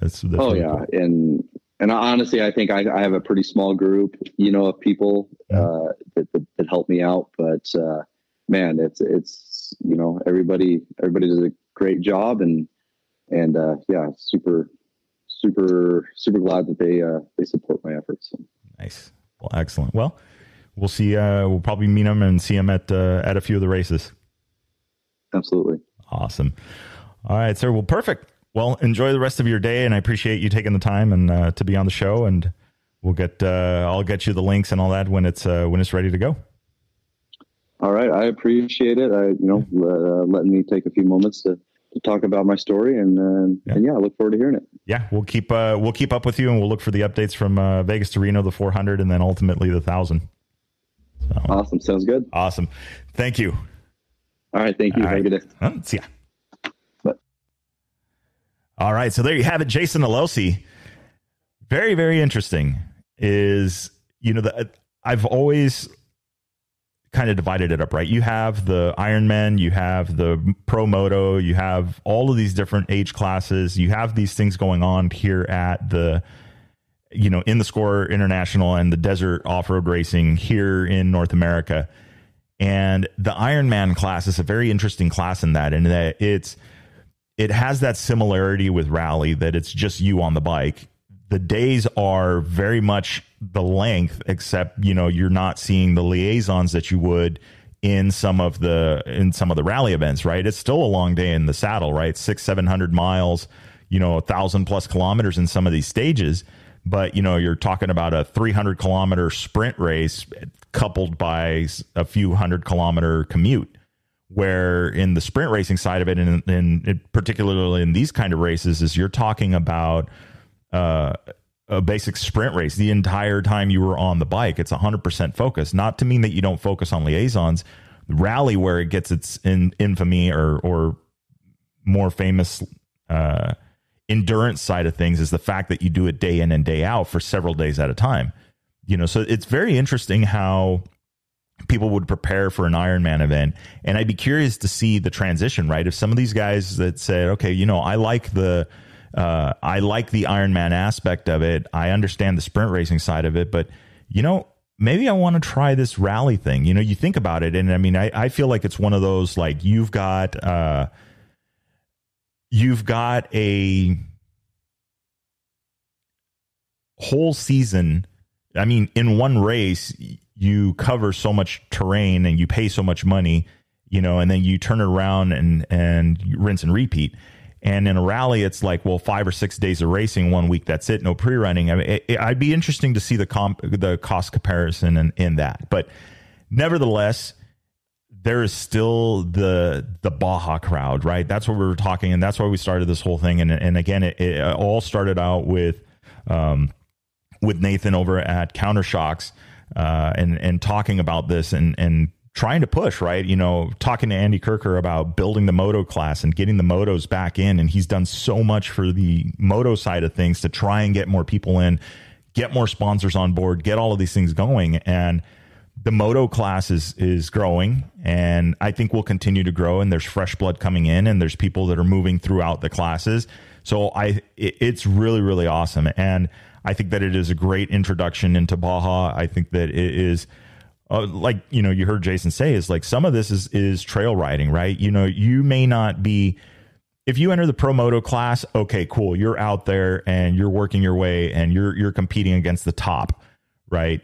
That's, that's oh really yeah, cool. and and honestly, I think I, I, have a pretty small group, you know, of people uh, that, that, that help me out. But uh, man, it's it's you know everybody everybody does a great job, and and uh, yeah, super super super glad that they uh, they support my efforts. Nice. Well, excellent. Well, we'll see. Uh, we'll probably meet him and see him at uh, at a few of the races. Absolutely. Awesome. All right, sir. Well, perfect. Well, enjoy the rest of your day, and I appreciate you taking the time and uh, to be on the show. And we'll get uh, I'll get you the links and all that when it's uh, when it's ready to go. All right, I appreciate it. I you know uh, letting me take a few moments to to talk about my story, and uh, yeah. and yeah, I look forward to hearing it. Yeah, we'll keep uh, we'll keep up with you, and we'll look for the updates from uh, Vegas to Reno, the 400, and then ultimately the thousand. So, awesome, sounds good. Awesome, thank you. All right, thank you. All Have right. a good day. See ya. Bye. All right, so there you have it, Jason Alosi. Very very interesting. Is you know the I've always kind of divided it up, right? You have the Ironman, you have the Pro Moto, you have all of these different age classes. You have these things going on here at the, you know, in the Score International and the Desert Off Road Racing here in North America. And the Ironman class is a very interesting class in that, and that it's it has that similarity with rally that it's just you on the bike the days are very much the length, except you know you're not seeing the liaisons that you would in some of the in some of the rally events. Right, it's still a long day in the saddle. Right, six seven hundred miles, you know, a thousand plus kilometers in some of these stages. But you know, you're talking about a 300 kilometer sprint race coupled by a few hundred kilometer commute where in the sprint racing side of it and, and particularly in these kind of races is you're talking about uh, a basic sprint race the entire time you were on the bike. It's 100% focus. Not to mean that you don't focus on liaisons. Rally, where it gets its in, infamy or, or more famous uh, endurance side of things, is the fact that you do it day in and day out for several days at a time. You know, so it's very interesting how people would prepare for an Ironman event. And I'd be curious to see the transition, right? If some of these guys that said, okay, you know, I like the uh, I like the Ironman aspect of it. I understand the sprint racing side of it, but you know, maybe I want to try this rally thing. You know, you think about it, and I mean, I, I feel like it's one of those like you've got uh, you've got a whole season. I mean, in one race, you cover so much terrain and you pay so much money, you know, and then you turn it around and and rinse and repeat. And in a rally, it's like, well, five or six days of racing, one week, that's it, no pre running. I mean, I'd be interesting to see the comp, the cost comparison in, in that. But nevertheless, there is still the the Baja crowd, right? That's what we were talking, and that's why we started this whole thing. And and again, it, it all started out with um, with Nathan over at Countershocks, uh, and and talking about this and and trying to push, right? You know, talking to Andy Kirker about building the moto class and getting the motos back in, and he's done so much for the moto side of things to try and get more people in, get more sponsors on board, get all of these things going, and the moto class is is growing and I think will continue to grow and there's fresh blood coming in and there's people that are moving throughout the classes. So I it, it's really really awesome and I think that it is a great introduction into Baja. I think that it is uh, like you know you heard Jason say is like some of this is is trail riding, right? You know, you may not be if you enter the pro moto class, okay, cool. You're out there and you're working your way and you're you're competing against the top, right?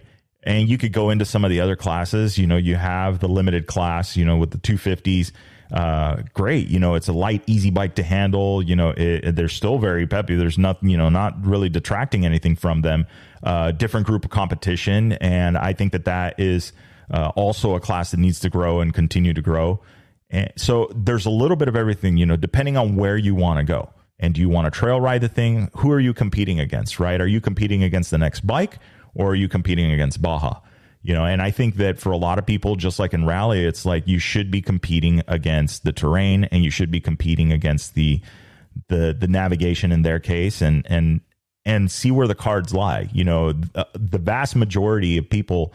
and you could go into some of the other classes. You know, you have the limited class, you know, with the 250s. Uh, great. You know, it's a light, easy bike to handle. You know, it, they're still very peppy. There's nothing, you know, not really detracting anything from them. Uh, different group of competition. And I think that that is uh, also a class that needs to grow and continue to grow. And so there's a little bit of everything, you know, depending on where you want to go. And do you want to trail ride the thing? Who are you competing against, right? Are you competing against the next bike? or are you competing against Baja? You know, and I think that for a lot of people, just like in rally, it's like you should be competing against the terrain and you should be competing against the the the navigation in their case and and and see where the cards lie. You know, the, the vast majority of people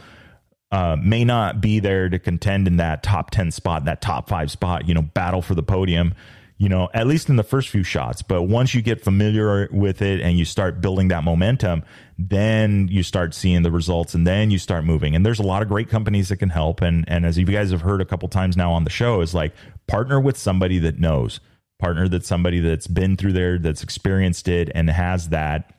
uh, may not be there to contend in that top 10 spot, that top five spot, you know, battle for the podium you know, at least in the first few shots. But once you get familiar with it and you start building that momentum, then you start seeing the results and then you start moving. And there's a lot of great companies that can help. And and as you guys have heard a couple times now on the show, is like partner with somebody that knows, partner that somebody that's been through there, that's experienced it and has that,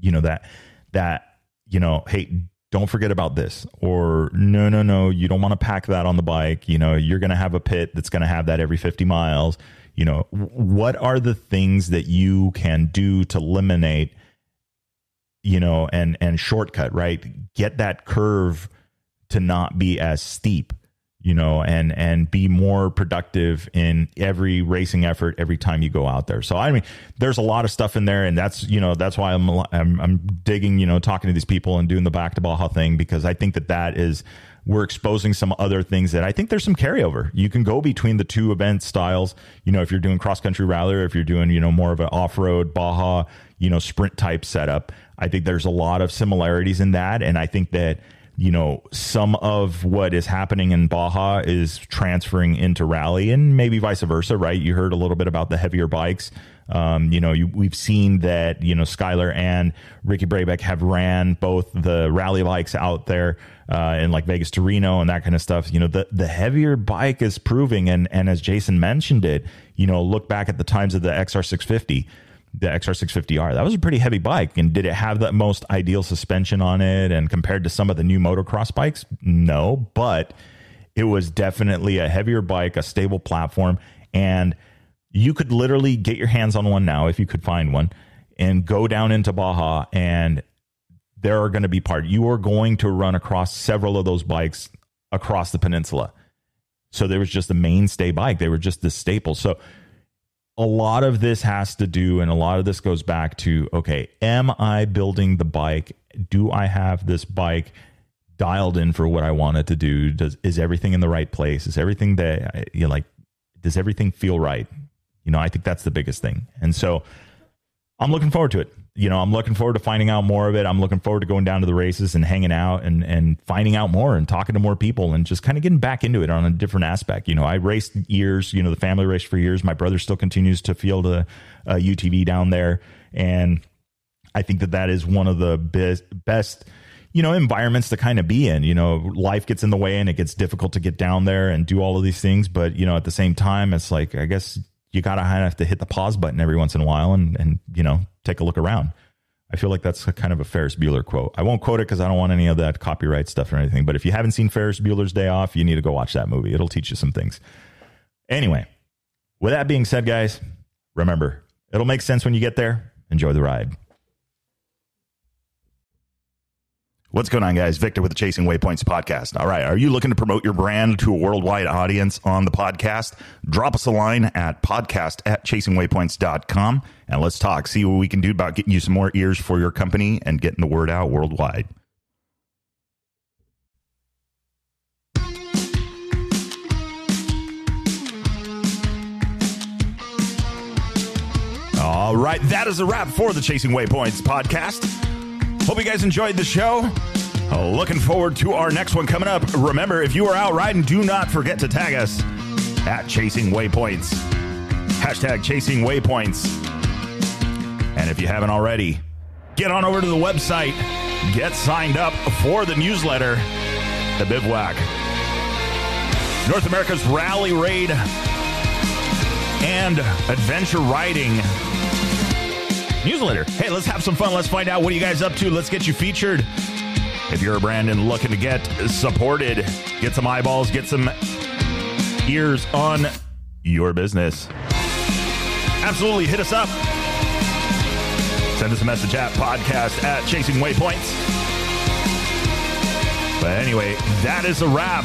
you know, that that, you know, hey, don't forget about this or no no no you don't want to pack that on the bike you know you're going to have a pit that's going to have that every 50 miles you know what are the things that you can do to eliminate you know and and shortcut right get that curve to not be as steep you know and and be more productive in every racing effort every time you go out there so i mean there's a lot of stuff in there and that's you know that's why i'm i'm, I'm digging you know talking to these people and doing the back to baja thing because i think that that is we're exposing some other things that I think there's some carryover. You can go between the two event styles. You know, if you're doing cross country rally or if you're doing, you know, more of an off road Baja, you know, sprint type setup. I think there's a lot of similarities in that. And I think that, you know, some of what is happening in Baja is transferring into rally and maybe vice versa, right? You heard a little bit about the heavier bikes. Um, you know, you, we've seen that, you know, Skyler and Ricky Brabec have ran both the rally bikes out there uh, in like Vegas to Reno and that kind of stuff. You know, the, the heavier bike is proving. And, and as Jason mentioned it, you know, look back at the times of the XR650 the XR650R. That was a pretty heavy bike. And did it have the most ideal suspension on it? And compared to some of the new motocross bikes, no, but it was definitely a heavier bike, a stable platform. And you could literally get your hands on one now if you could find one and go down into Baja and there are going to be parts. You are going to run across several of those bikes across the peninsula. So there was just the mainstay bike. They were just the staple. So a lot of this has to do, and a lot of this goes back to okay, am I building the bike? Do I have this bike dialed in for what I want it to do? Does is everything in the right place? Is everything that you know, like? Does everything feel right? You know, I think that's the biggest thing. And so I'm looking forward to it. You know, I'm looking forward to finding out more of it. I'm looking forward to going down to the races and hanging out and and finding out more and talking to more people and just kind of getting back into it on a different aspect. You know, I raced years. You know, the family raced for years. My brother still continues to field a, a UTV down there, and I think that that is one of the best best you know environments to kind of be in you know life gets in the way and it gets difficult to get down there and do all of these things but you know at the same time it's like i guess you gotta have to hit the pause button every once in a while and and you know take a look around. I feel like that's kind of a Ferris Bueller quote. I won't quote it because I don't want any of that copyright stuff or anything. But if you haven't seen Ferris Bueller's Day Off, you need to go watch that movie. It'll teach you some things. Anyway, with that being said, guys, remember it'll make sense when you get there. Enjoy the ride. What's going on, guys? Victor with the Chasing Waypoints podcast. All right. Are you looking to promote your brand to a worldwide audience on the podcast? Drop us a line at podcast at chasingwaypoints.com and let's talk. See what we can do about getting you some more ears for your company and getting the word out worldwide. All right. That is a wrap for the Chasing Waypoints podcast. Hope you guys enjoyed the show. Looking forward to our next one coming up. Remember, if you are out riding, do not forget to tag us at Chasing Waypoints. Hashtag Chasing Waypoints. And if you haven't already, get on over to the website, get signed up for the newsletter, The Bivouac. North America's Rally Raid and Adventure Riding newsletter. Hey, let's have some fun. Let's find out what are you guys up to. Let's get you featured. If you're a brand and looking to get supported, get some eyeballs, get some ears on your business. Absolutely hit us up. Send us a message at podcast at chasing waypoints. But anyway, that is a wrap.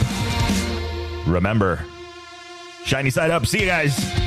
Remember, shiny side up. See you guys.